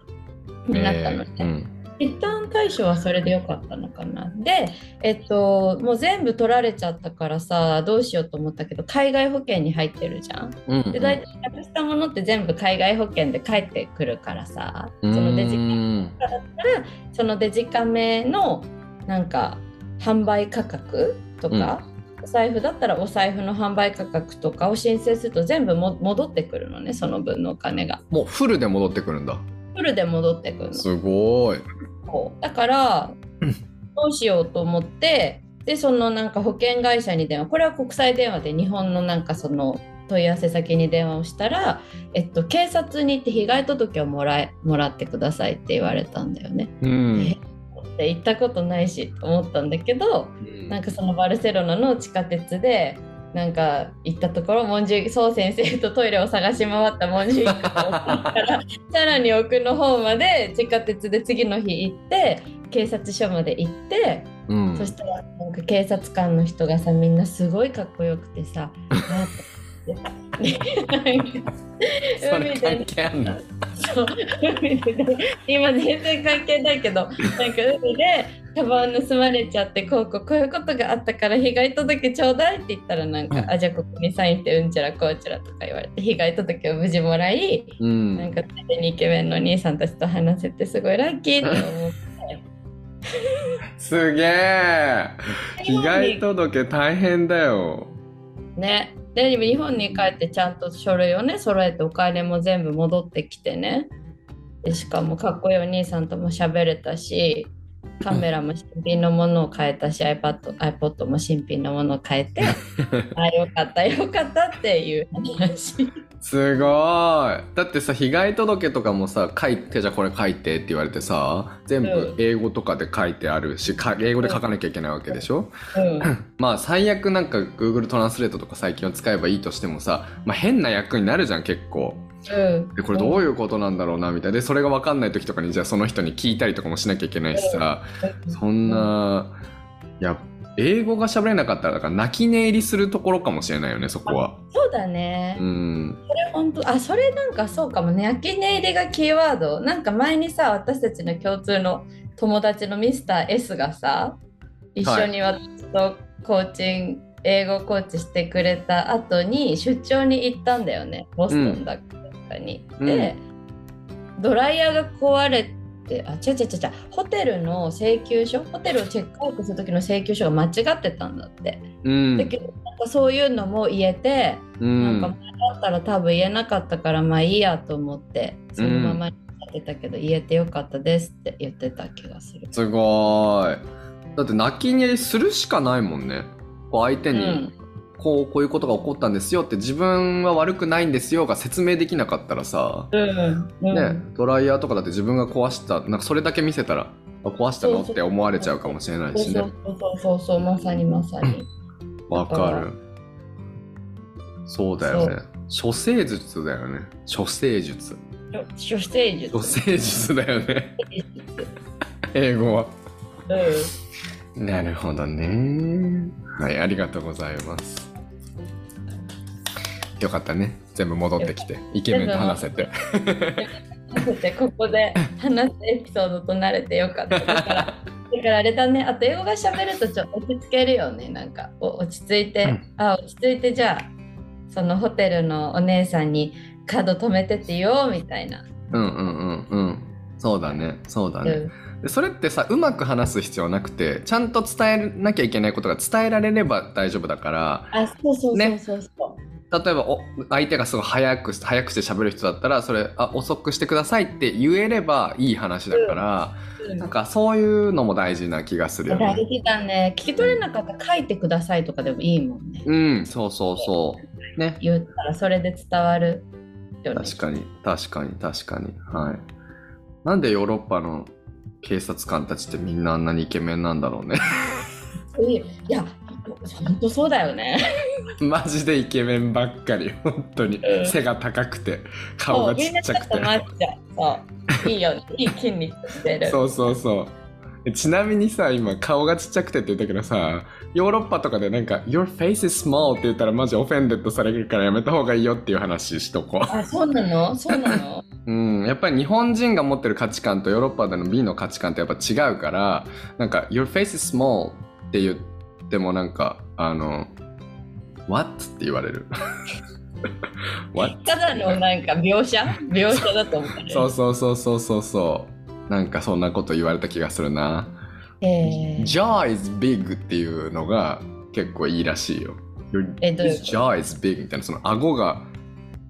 になったのね。えーうん一旦対処はそれでよかったのかな。で、えっと、もう全部取られちゃったからさ、どうしようと思ったけど、海外保険に入ってるじゃん。うんで、大体なくしたものって全部海外保険で返ってくるからさ、そうんのデジうんカメだったら、そのデジカメのなんか販売価格とか、お財布だったらお財布の販売価格とかを申請すると全部も戻ってくるのね、その分のお金が。もうフルで戻ってくるんだフルで戻ってくるの。すごいそうだから どうしようと思ってでそのなんか保険会社に電話これは国際電話で日本のなんかその問い合わせ先に電話をしたら、えっと、警察に行って被害届をもらえもらってくださいって言われたんだよね。うんで行ったことないしと思ったんだけどなんかそのバルセロナの地下鉄でなんか行ったところ文殊総先生とトイレを探し回った文殊一家からさらに奥の方まで地下鉄で次の日行って警察署まで行って、うん。そしたらなんか警察官の人がさみんなすごいかっこよくてさ あーそれ関係あんのそう海で。今全然関係ないけどなんか海で。カバン盗まれちゃってこうこうこういうことがあったから被害届ちょうだいって言ったらなんか、うんあじゃあここにサインしてうんちゃらこうちゃらとか言われて被害届を無事もらい、うんなんかついで。にイケメンの兄さんたちと話せてすごいラッキーって思って。すげえ被害届大変だよねで日本に帰ってちゃんと書類をね揃えてお金も全部戻ってきてね。でしかもかっこいいお兄さんとも喋れたしカメラも新品のものを変えたし iPad, iPod も新品のものを変えて あよかったよかったっていう話。すごい。だってさ被害届とかもさ書いてじゃあこれ書いてって言われてさ全部英語とかで書いてあるしか英語で書かなきゃいけないわけでしょ、うん。まあ最悪なんか Google トランスレートとか最近を使えばいいとしてもさ、まあ、変な役になるじゃん結構。うんでこれどういうことなんだろうなみたいな。でそれが分かんない時とかにじゃあその人に聞いたりとかもしなきゃいけないしさ。そんないや英語が喋れなかったらだから泣き寝入りするところかもしれないよねそこは。そうだね、うん。それ本当あそれなんかそうかもね。焼き寝入りがキーワード。なんか前にさ私たちの共通の友達のミスター S がさ一緒に私とコーチング、英語コーチしてくれた後に出張に行ったんだよね。ボストンだかに。うんで、ドライヤーが壊れてあ違う違う違うホテルの請求書？ホテルをチェックアウトする時の請求書が間違ってたんだって。うん。だけどなんかそういうのも言えて。うん。なんか前だったら多分言えなかったからまあいいやと思ってそのままにやってたけど、言えてよかったですって言ってた気がする。すごーい。だって泣き寝入りするしかないもんね。こう相手に、うんこうこういうことが起こったんですよって自分は悪くないんですよが説明できなかったらさ、うんうん。ね、ドライヤーとかだって自分が壊したなんかそれだけ見せたらあ壊したの？って思われちゃうかもしれないしね。うそうそうそうまさにまさに。わかる。そうだよね。処世術だよね。処世術。処世術。処世術だよね。英語は。うんなるほどね。はいありがとうございます。よかったね。全部戻ってきて。イケメンと話せて。でここで話すエピソードと慣れてよかった。だからだからあれだね、あと英語が喋るとちょっと落ち着けるよね、なんかお落ち着いて、うん。あ落ち着いて。じゃあそのホテルのお姉さんにカード止めててよみたいな。うんうんうんうん。そうだね。そうだね、うん。でそれってさうまく話す必要なくてちゃんと伝えなきゃいけないことが伝えられれば大丈夫だからあ、そうそうそうねそうそう。例えばお相手がすごい早く早くして喋る人だったらそれあ遅くしてくださいって言えればいい話だから、うんなんかそういうのも大事な気がするよ大ね。事だね。聞き取れなかったら書いてくださいとかでもいいもんね。うんそうそうそう。ね言ったらそれで伝わる。確かに確かに確かにはい。なんでヨーロッパの警察官たちってみんなあんなにイケメンなんだろうね。いや、本当そうだよね。マジでイケメンばっかり本当にうん背が高くて顔がちっちゃくてそうと。いいよね。いい筋肉してる。そうそうそうえ ちなみにさ今顔がちっちゃくてって言ったけどさヨーロッパとかでなんか「Your face is small」って言ったらマジオフェンデッドされるからやめた方がいいよっていう話しとこあ、そうなの？そうなの？う うんやっぱり日本人が持ってる価値観とヨーロッパでの美の価値観ってやっぱ違うからなんか「Your face is small」って言ってもなんかあの「What?」って言われる What? ただのなんか描写？描写だと思う。そうそうそうそうそうそうなんかそんなこと言われた気がするな。えー。Jaw is big っていうのが結構いいらしいよ。Your jaw is big みたいな、その顎が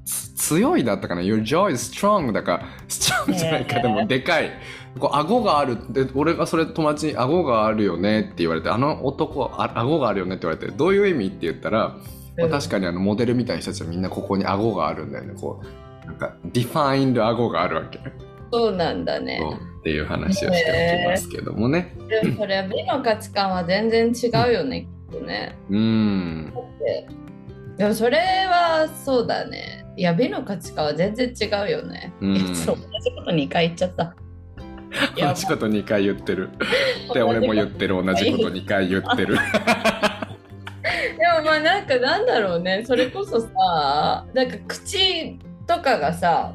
つ強いだったかな ?Your jaw is strong だか、strong じゃないか、でもでかい。こう顎があるで俺がそれ友達に顎があるよねって言われてあの男あ顎があるよねって言われてどういう意味って言ったら、まあ確かにあのモデルみたいな人たちはみんなここに顎があるんだよね。こうなんか defined 顎があるわけ、そうなんだね。っていう話をしておきますけどもねでもそれは美の価値観は全然違うよね、きっとね。うんででもそれはそうだね。いや、美の価値観は全然違うよね。うんいやそう同じこと2回言っちゃった。同じこと2回言ってる。で、俺も言ってる。同じこと2回言ってる。でもまあなんかなんだろうねそれこそさなんか口とかがさ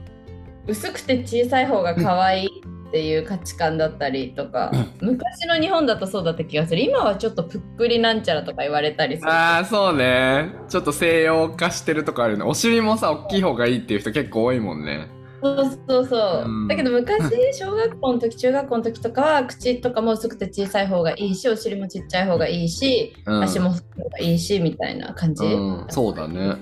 薄くて小さい方が可愛いっていう価値観だったりとか昔の日本だとそうだった気がする今はちょっとぷっくりなんちゃらとか言われたりするああ、そうね。ちょっと西洋化してるとこあるよね。お尻もさ、大きい方がいいっていう人結構多いもんね。そうそうそう、うんだけど昔小学校の時中学校の時とかは口とかも薄くて小さい方がいいしお尻もちっちゃい方がいいし、うん。足も太い方がいいしみたいな感じ、うん、そうだね。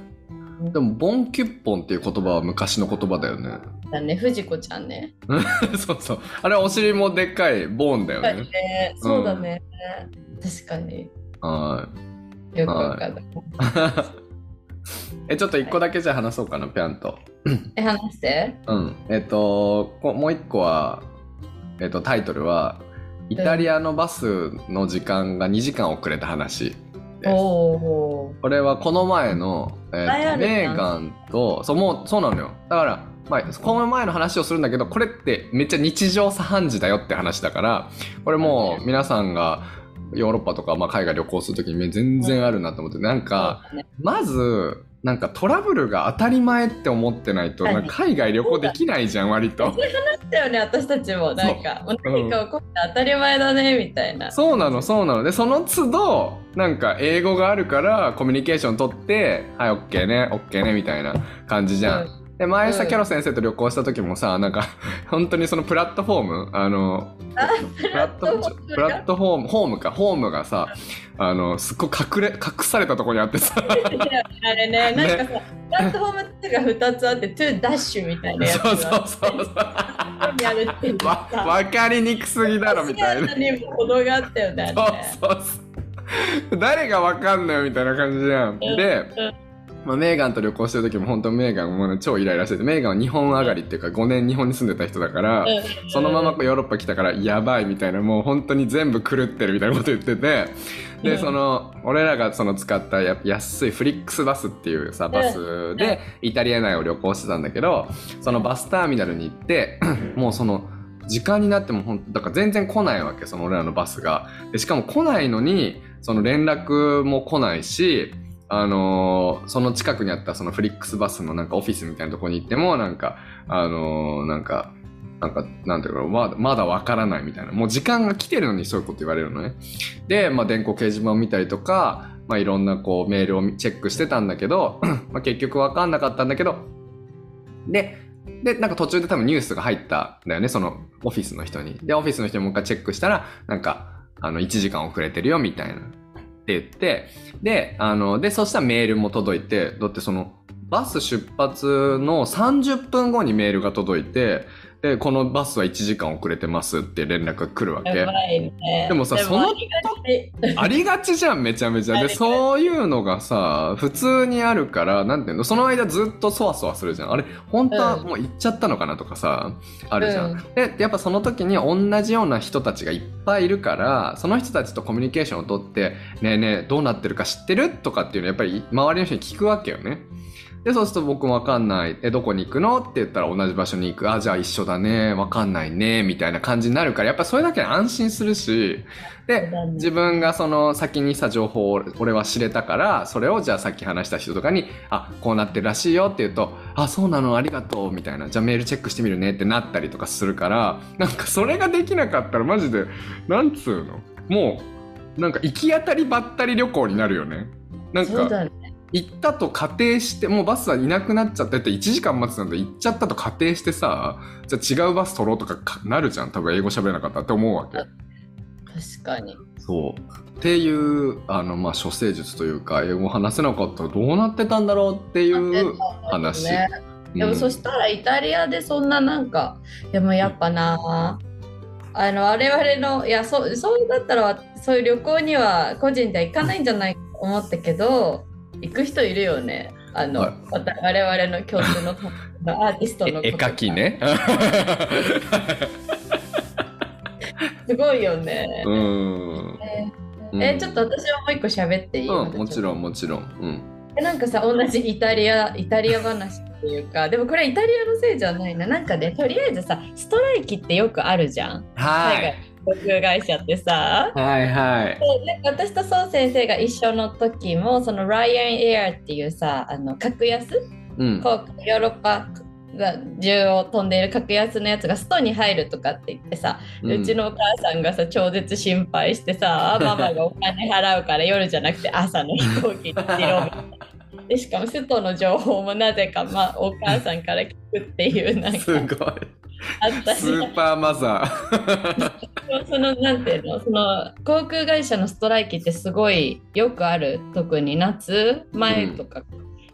でも、ボンキュッポンっていう言葉は昔の言葉だよね。だね藤子ちゃんね そうそう。あれはお尻もでっかいボーンだよね。ねそうだね、確かにはよくわかる、い。え、ちょっと一個だけじゃあ話そうかな、ぴゃんと。え話してうん。えっと、こもう一個は、えっと、タイトルは、イタリアのバスの時間が2時間遅れた話これはこの前の、えーメーガンと、そう、もう、そうなのよ。だから、まあ、この前の話をするんだけど、これってめっちゃ日常茶飯事だよって話だから、これもう皆さんがヨーロッパとか、まあ、海外旅行するときに全然あるなと思って、なんか、まず、なんかトラブルが当たり前って思ってないと、海外旅行できないじゃん、割と。だよね私たちも。なんか何か起こって当たり前だねみたいな。そうなの、そうなの。で、その都度、なんか英語があるからコミュニケーション取って、はい、オッケーね、オッケーね、みたいな感じじゃん。で、前さ、うんキャロ先生と旅行した時もさ、なんか、本当にそのプラットフォーム、あの、プラットプラットフォームホームか、ホームがさ、あの、すっごい隠れ、隠されたところにあってさ、あれねなんかさ、プラットフォーム2が2つあってトゥーダッシュみたいなやつそうそうがそうそう。やるっていうわ、さわかりにくすぎだろ、みたいな。にも程があったよねあれねそうそうそう。誰がわかんないよみたいな感じじゃん。うんで、まあ、メーガンと旅行してる時も本当メーガンもね超イライラしてて、メーガンは日本上がりっていうか5年日本に住んでた人だから、うん。そのままヨーロッパ来たからやばいみたいな、もう本当に全部狂ってるみたいなこと言ってて、で、うん。その、俺らがその使ったや安いフリックスバスっていうさ、バスでイタリア内を旅行してたんだけど、そのバスターミナルに行って、もうその、時間になってもほんだから全然来ないわけ、その俺らのバスが。で、しかも来ないのに、その連絡も来ないし、あのーその近くにあったそのフリックスバスのなんかオフィスみたいなとこに行っても、なんか、あのーなんか、なんか、なんていうか、まだ、まだわからないみたいな。もう時間が来てるのにそういうこと言われるのね。で、まあ、電光掲示板を見たりとか、まあ、いろんなこうメールをチェックしてたんだけど、まあ、結局わかんなかったんだけど、で、で、なんか途中で多分ニュースが入ったんだよね、そのオフィスの人に。で、オフィスの人にもう一回チェックしたら、なんか、あの、1時間遅れてるよ、みたいな。って言って、で、あの、で、そしたらメールも届いて、だってその、バス出発の30分後にメールが届いて、で、このバスは1時間遅れてますって連絡が来るわけね。でもさそのありがちありがちじゃん、めちゃめちゃ。で、そういうのがさ、普通にあるから、なんていうの、その間ずっとそわそわするじゃん。あれ、本当はうんもう行っちゃったのかなとかさ、あるじゃん。うんで、やっぱその時に同じような人たちがいっぱいいるから、その人たちとコミュニケーションをとって、ねえねえ、どうなってるか知ってるとかっていうのをやっぱり周りの人に聞くわけよね。で、そうすると僕もわかんない。え、どこに行くのって言ったら同じ場所に行く。あ、じゃあ一緒だね。わかんないね。みたいな感じになるから、やっぱそれだけで安心するし、で自分がその先にさ、情報を俺は知れたから、それをじゃあさっき話した人とかに、あ、こうなってるらしいよって言うと、あ、そうなの、ありがとう、みたいな。じゃあメールチェックしてみるねってなったりとかするから、なんかそれができなかったらマジで、なんつうの？もう、なんか行き当たりばったり旅行になるよね。なんか。行ったと仮定して、もうバスはいなくなっちゃってって1時間待つなんて行っちゃったと仮定してさ、じゃあ違うバス取ろうとかかなるじゃん。多分英語喋れなかったって思うわけ。確かに。そう。っていう、あの、まあ、処世術というか、英語話せなかったらどうなってたんだろうっていう話。ねでもそしたらイタリアでそんななんかでもやっぱなあの我々のいやそうそうだったらそういう旅行には個人では行かないんじゃないかと思ったけど行く人いるよねあの、はい我々の共通の アーティストのえ絵描きね。すごいよね、うん。うんえちょっと私はもう一個喋っていい、うん、もちろん、もちろん。うん。えなんかさ同じイタリアイタリア話っていうかでもこれイタリアのせいじゃないななんかねとりあえずさストライキってよくあるじゃんはい。航空会社ってさはいはい。私とそう先生が一緒の時もそのライアンエアっていうさあの格安？うん。航空ヨーロッパが中を飛んでいる格安のやつがストに入るとかって言ってさ、うちのお母さんがさ超絶心配してさママがお金払うから夜じゃなくて朝の飛行機にしろみたいな。でしかもストの情報もなぜか、ま、お母さんから聞くっていうなんかすごい。あったしスーパーマザー。そのなんていうのその航空会社のストライキってすごいよくある特に夏前とか、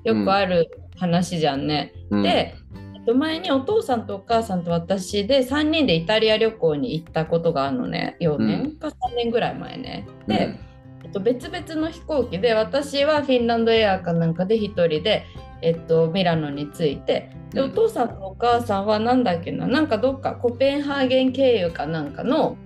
よくある話じゃんね。うん、で、えっと、前にお父さんとお母さんと私で3人でイタリア旅行に行ったことがあるのね4年か3年ぐらい前ね。で、えっと、別々の飛行機で私はフィンランドエアかなんかで1人で、えっと、ミラノに着いてでうんお父さんとお母さんはなんだっけななんかどっかコペンハーゲン経由かなんかの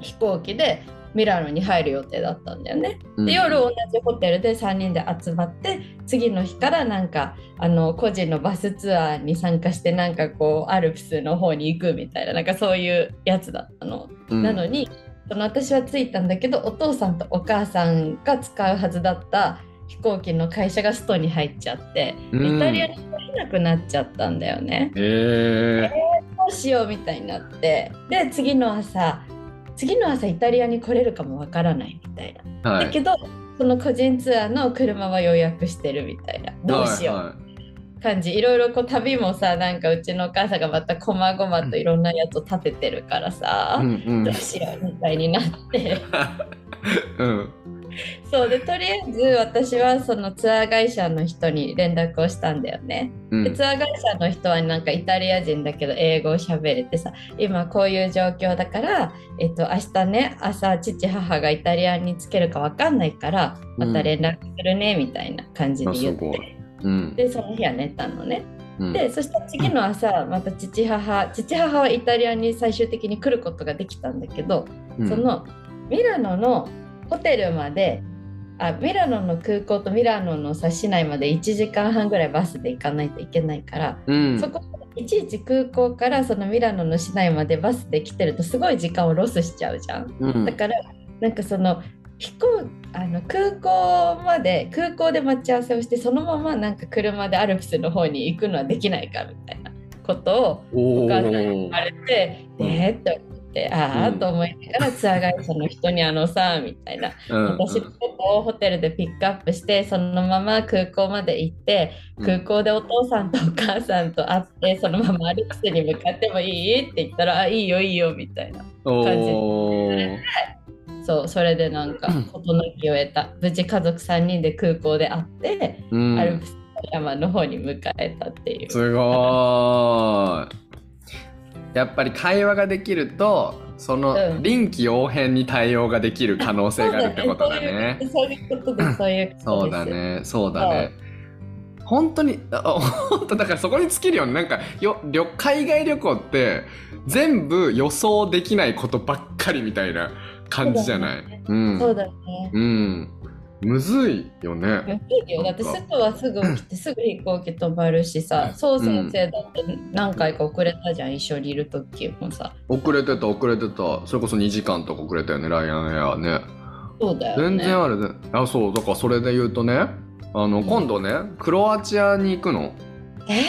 飛行機でミラノに入る予定だったんだよね。うんで夜同じホテルで3人で集まって次の日からなんかあの個人のバスツアーに参加してなんかこうアルプスの方に行くみたいななんかそういうやつだったの。うんなのにその私は着いたんだけどお父さんとお母さんが使うはずだった飛行機の会社がストに入っちゃって、うんイタリアに来れなくなっちゃったんだよね。えどうしようみたいになってで次の朝次の朝イタリアに来れるかもわからないみたいな。ー、はい。だけどその個人ツアーの車は予約してるみたいなどうしようはいは感じ、いろいろこう旅もさなんかうちのお母さんがまたこまごまといろんなやつを立ててるからさ、い。うんうんどうしようみたいになってうん。そうでとりあえず私はそのツアー会社の人に連絡をしたんだよね。うん。でツアー会社の人はなんかイタリア人だけど英語を喋れてさ今こういう状況だから、えっと、明日ね朝父母がイタリアに着けるか分かんないからまた連絡するねみたいな感じあで言っすごいて。うん。でその日は寝たのね。うんでそしたら次の朝また父母父母はイタリアに最終的に来ることができたんだけど、うんそのミラノのホテルまであミラノの空港とミラノのさ市内まで1時間半ぐらいバスで行かないといけないから、うん。そこいちいち空港からそのミラノの市内までバスで来てるとすごい時間をロスしちゃうじゃんだからなんかその飛行あの空港まで空港で待ち合わせをしてそのままなんか車でアルプスの方に行くのはできないかみたいなことをおお母さんにー言われて、うん。でーって思ってああ、うん。と思いながらツアー会社の人にあのさみたいな。うん。私のことをホテルでピックアップしてそのまま空港まで行ってうん。空港でお父さんとお母さんと会ってそのままアルプスに向かってもいい？って言ったらあいいよいいよみたいなおーそうそれでなんかうん。事の気を得た。無事家族3人で空港で会って、うん。アルプスの山の方に迎えたっていう。すごーい。やっぱり会話ができるとそのうん。臨機応変に対応ができる可能性があるってことだね。そういうことですそういうそうだね。そうだね。本当にあ 本当だからそこに尽きるよね。なんかよ旅海外旅行って全部予想できないことばっかりみたいな感じじゃない？そうだね。うん。そうだね。うん。むずいよね。やいいよ。だってすぐはすぐ起きてすぐ飛行機飛ばるしさそう先生だって何回か遅れたじゃん、一緒にいる時もさ。遅れてた遅れてた。それこそ2時間とか遅れたよねライアンエアね。そうだよね。全然あるねあそう。だからそれで言うとねあのん。今度ねクロアチアに行くの。え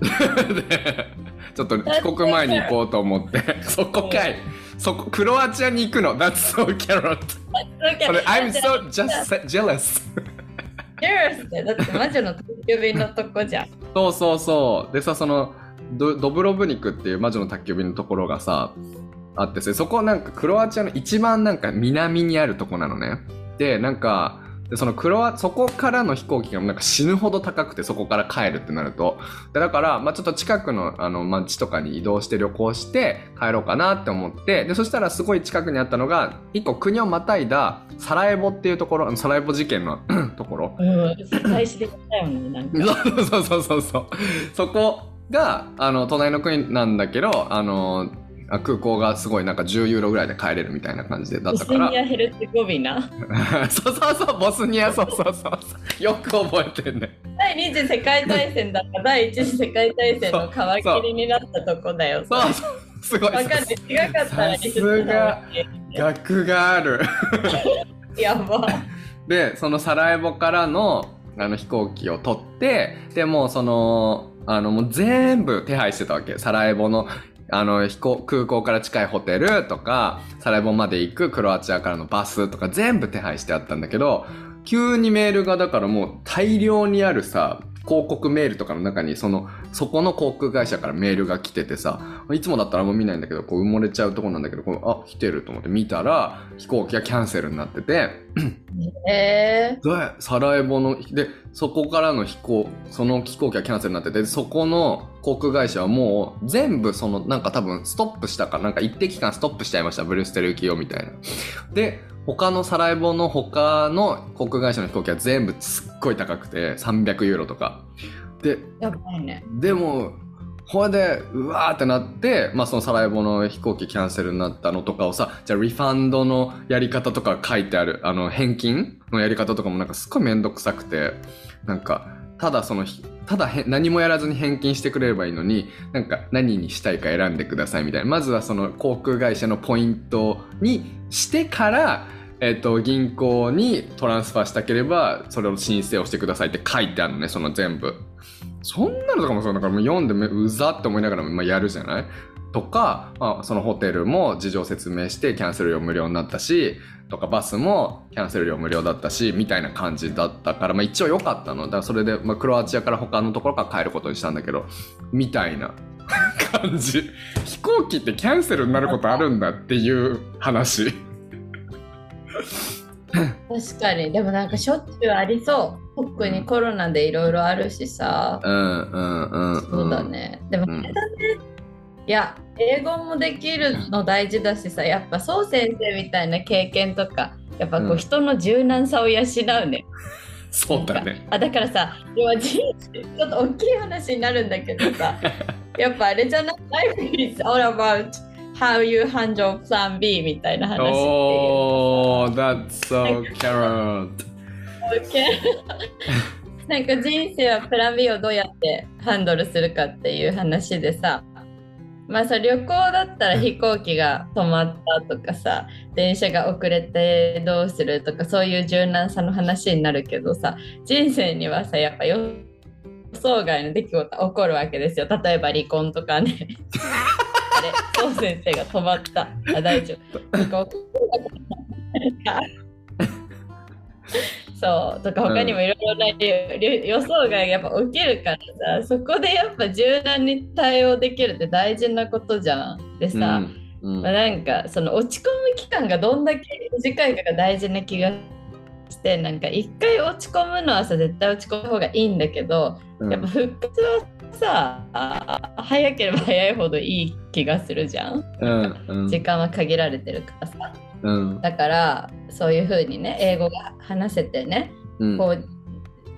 でちょっと帰国前に行こうと思って。そこかいそこクロアチアに行くの？That's so carrot. それ I'm so just jealous ジェラスってだって魔女の宅急便のとこじゃん。そうそうそう。でさそのドドブロブニクっていう魔女の宅急便のところがさあってさそこなんかクロアチアの一番なんか南にあるとこなのね。でなんかでそのクロアそこからの飛行機がなんか死ぬほど高くてそこから帰るってなると。でだから、まあ、ちょっと近くのあの町とかに移動して旅行して帰ろうかなって思ってでそしたらすごい近くにあったのが一個国をまたいだサラエボっていうところサラエボ事件の ところ。うん大使できたよねなんか。そ うそうそうそうそう。そこがあの隣の国なんだけどあのあ空港がすごいなんか10ユーロぐらいで帰れるみたいな感じでだボスったから。ニア・ヘルツェゴビナ。そうそうそうボスニアそうそうそうそう。よく覚えてんね。第二次世界大戦だった。第一次世界大戦の皮切りになったとこだよ。そうそう。すごい。わかる。違かったらさすが。学がある。やば。でそのサラエボからのあの飛行機を取ってでもうそのあのもう全部手配してたわけ。サラエボのあの飛行空港から近いホテルとかサラエボまで行くクロアチアからのバスとか全部手配してあったんだけど急にメールがだからもう大量にあるさ広告メールとかの中にそのそこの航空会社からメールが来ててさいつもだったらあんま見ないんだけどこう埋もれちゃうとこなんだけどこうあ来てると思って見たら飛行機がキャンセルになっててえでサラエボのでそこからの飛行その飛行機がキャンセルになっててそこの航空会社はもう全部そのなんか多分ストップしたかなんか一定期間ストップしちゃいましたブルーステル行きをみたいな。で他のサラエボの他の航空会社の飛行機は全部すっごい高くて300ユーロとか。でー、やばいね。でもこれでうわーってなって、まあ、そのサラエボの飛行機キャンセルになったのとかをさじゃあリファンドのやり方とか書いてあるあの返金のやり方とかもなんかすっごいめんどくさくてなんかただそのただ何もやらずに返金してくれればいいのになんか何にしたいか選んでくださいみたいな。まずはその航空会社のポイントにしてからえっと銀行にトランスファーしたければそれを申請をしてくださいって書いてあるのねその全部。そんなのとかもそうだからもう読んでうざって思いながらもやるじゃない？とか、まあ、そのホテルも事情説明してキャンセル料無料になったしとかバスもキャンセル料無料だったしみたいな感じだったから、まあ、一応良かったの。だからそれで、まあ、クロアチアから他のところから帰ることにしたんだけどみたいな 感じ。飛行機ってキャンセルになることあるんだっていう話。確かに。でもなんかしょっちゅうありそう。特にコロナでいろいろあるしさ、うんうんうんうん。そうだね。でもうんあれだね、いや英語もできるの大事だしさやっぱそう先生みたいな経験とかやっぱこううん。人の柔軟さを養うね、そうだね。あだからさ要は人生ちょっと大きい話になるんだけどさ やっぱあれじゃない？Life is all about how you handle plan B みたいな話っていう。That's so carrot. なんか人生はプラン B をどうやってハンドルするかっていう話でさまあさ旅行だったら飛行機が止まったとかさ電車が遅れてどうするとかそういう柔軟さの話になるけどさ人生にはさやっぱ予想外の出来事が起こるわけですよ例えば離婚とかねあれ、そう先生が止まった。あ、大丈夫。そうとか他にもいろいろな予予想がやっぱ起きるからさそこでやっぱ柔軟に対応できるって大事なことじゃん。でさ、うんうん。まあ、なんかその落ち込む期間がどんだけ短いかが大事な気がしてなんか一回落ち込むのはさ絶対落ち込む方がいいんだけど、うん。やっぱ復活はさあ早ければ早いほどいい気がするじゃん。うんうん。時間は限られてるからさうんだからそういう風にね英語が話せてねうんこう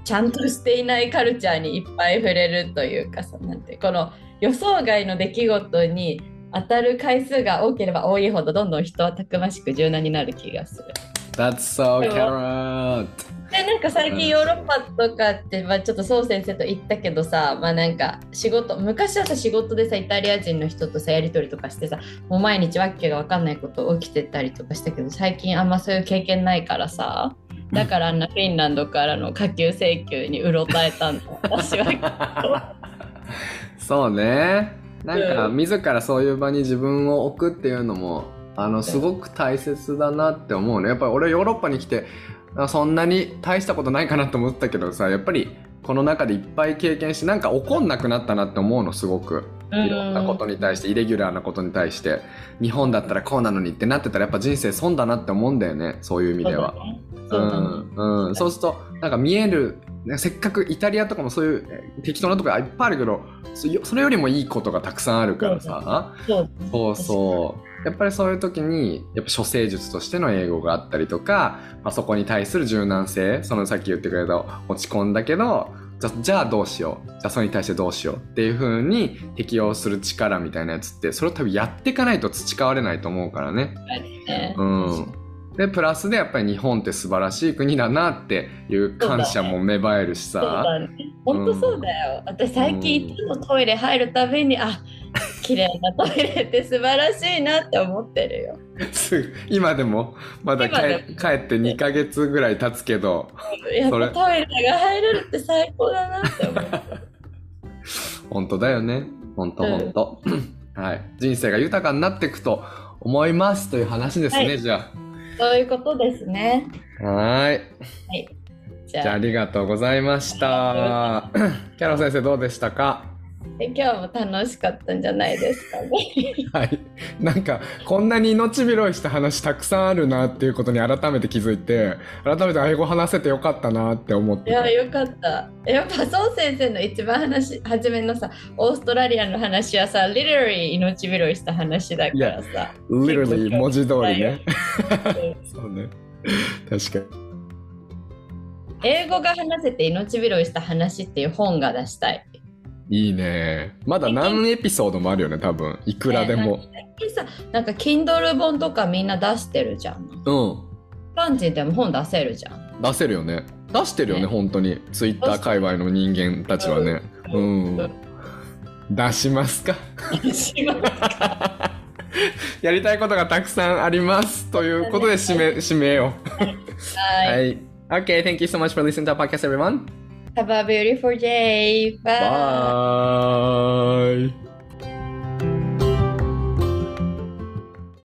ちゃんとしていないカルチャーにいっぱい触れるというかさなんてこの予想外の出来事に当たる回数が多ければ多いほどどんどん人はたくましく柔軟になる気がする。That's so carrot. でなんか最近ヨーロッパとかって、まあ、ちょっとそう先生と言ったけどさまあなんか仕事昔はさ仕事でさイタリア人の人とさやり取りとかしてさもう毎日わけが分かんないこと起きてたりとかしたけど最近あんまそういう経験ないからさ だからあんなフィンランドからの下級請求にうろたえたんだ私は。そうね。なんかうん。自らそういう場に自分を置くっていうのもあのすごく大切だなって思うね。やっぱり俺ヨーロッパに来てあそんなに大したことないかなと思ったけどさやっぱりこの中でいっぱい経験してなんか怒んなくなったなって思うのすごく。いろんなことに対してイレギュラーなことに対して。日本だったらこうなのにってなってたらやっぱ人生損だなって思うんだよねそういう意味では。そうするとなんか見えるねせっかくイタリアとかもそういうえ適当なとこがいっぱいあるけどそれよりもいいことがたくさんあるからさ。そうそうやっぱりそういう時にやっぱ処世術としての英語があったりとか、まあ、そこに対する柔軟性そのさっき言ってくれた落ち込んだけどじゃあどうしようじゃあそれに対してどうしようっていう風に適応する力みたいなやつってそれを多分やっていかないと培われないと思うからね。ねうん、でプラスでやっぱり日本って素晴らしい国だなっていう感謝も芽生えるしそうさだね。本当そうだよ。私最近いつもトイレ入るたびに、あ綺麗なトイレって素晴らしいなって思ってるよ。今でもまだ帰帰って2ヶ月ぐらい経つけどやっぱトイレが入れるって最高だなって思う。本当だよね。本当うん。本当、はい。人生が豊かになっていくと思いますという話ですね、はい。じゃそういうことですね。あはーい。じゃあ。じゃあありがとうございました。キャロ先生どうでしたか？え今日も楽しかったんじゃないですかね。はい。なんか、こんなに命拾いした話たくさんあるなっていうことに改めて気づいて、改めて英語話せてよかったなって思ってい。やよかった。やっぱそう先生の一番話初めのさオーストラリアの話はさリラリー命拾いした話だからさ。literally 文字通りね。うん そうね。確かに。英語が話せて命拾いした話っていう本が出したい。いいね。まだ何エピソードもあるよね、多分。いくらでも。でさなんか Kindle 本とかみんな出してるじゃん。うん。パンチでも本出せるじゃん。出せるよね。出してるよね、ね本当に。ツイッター界隈の人間たちはね。うん。出しますか？やりたいことがたくさんあります。ということで締め、締めよう。はい。はい。Okay, thank you so much for listening to our podcast, everyone. Have a beautiful day. Bye. Bye.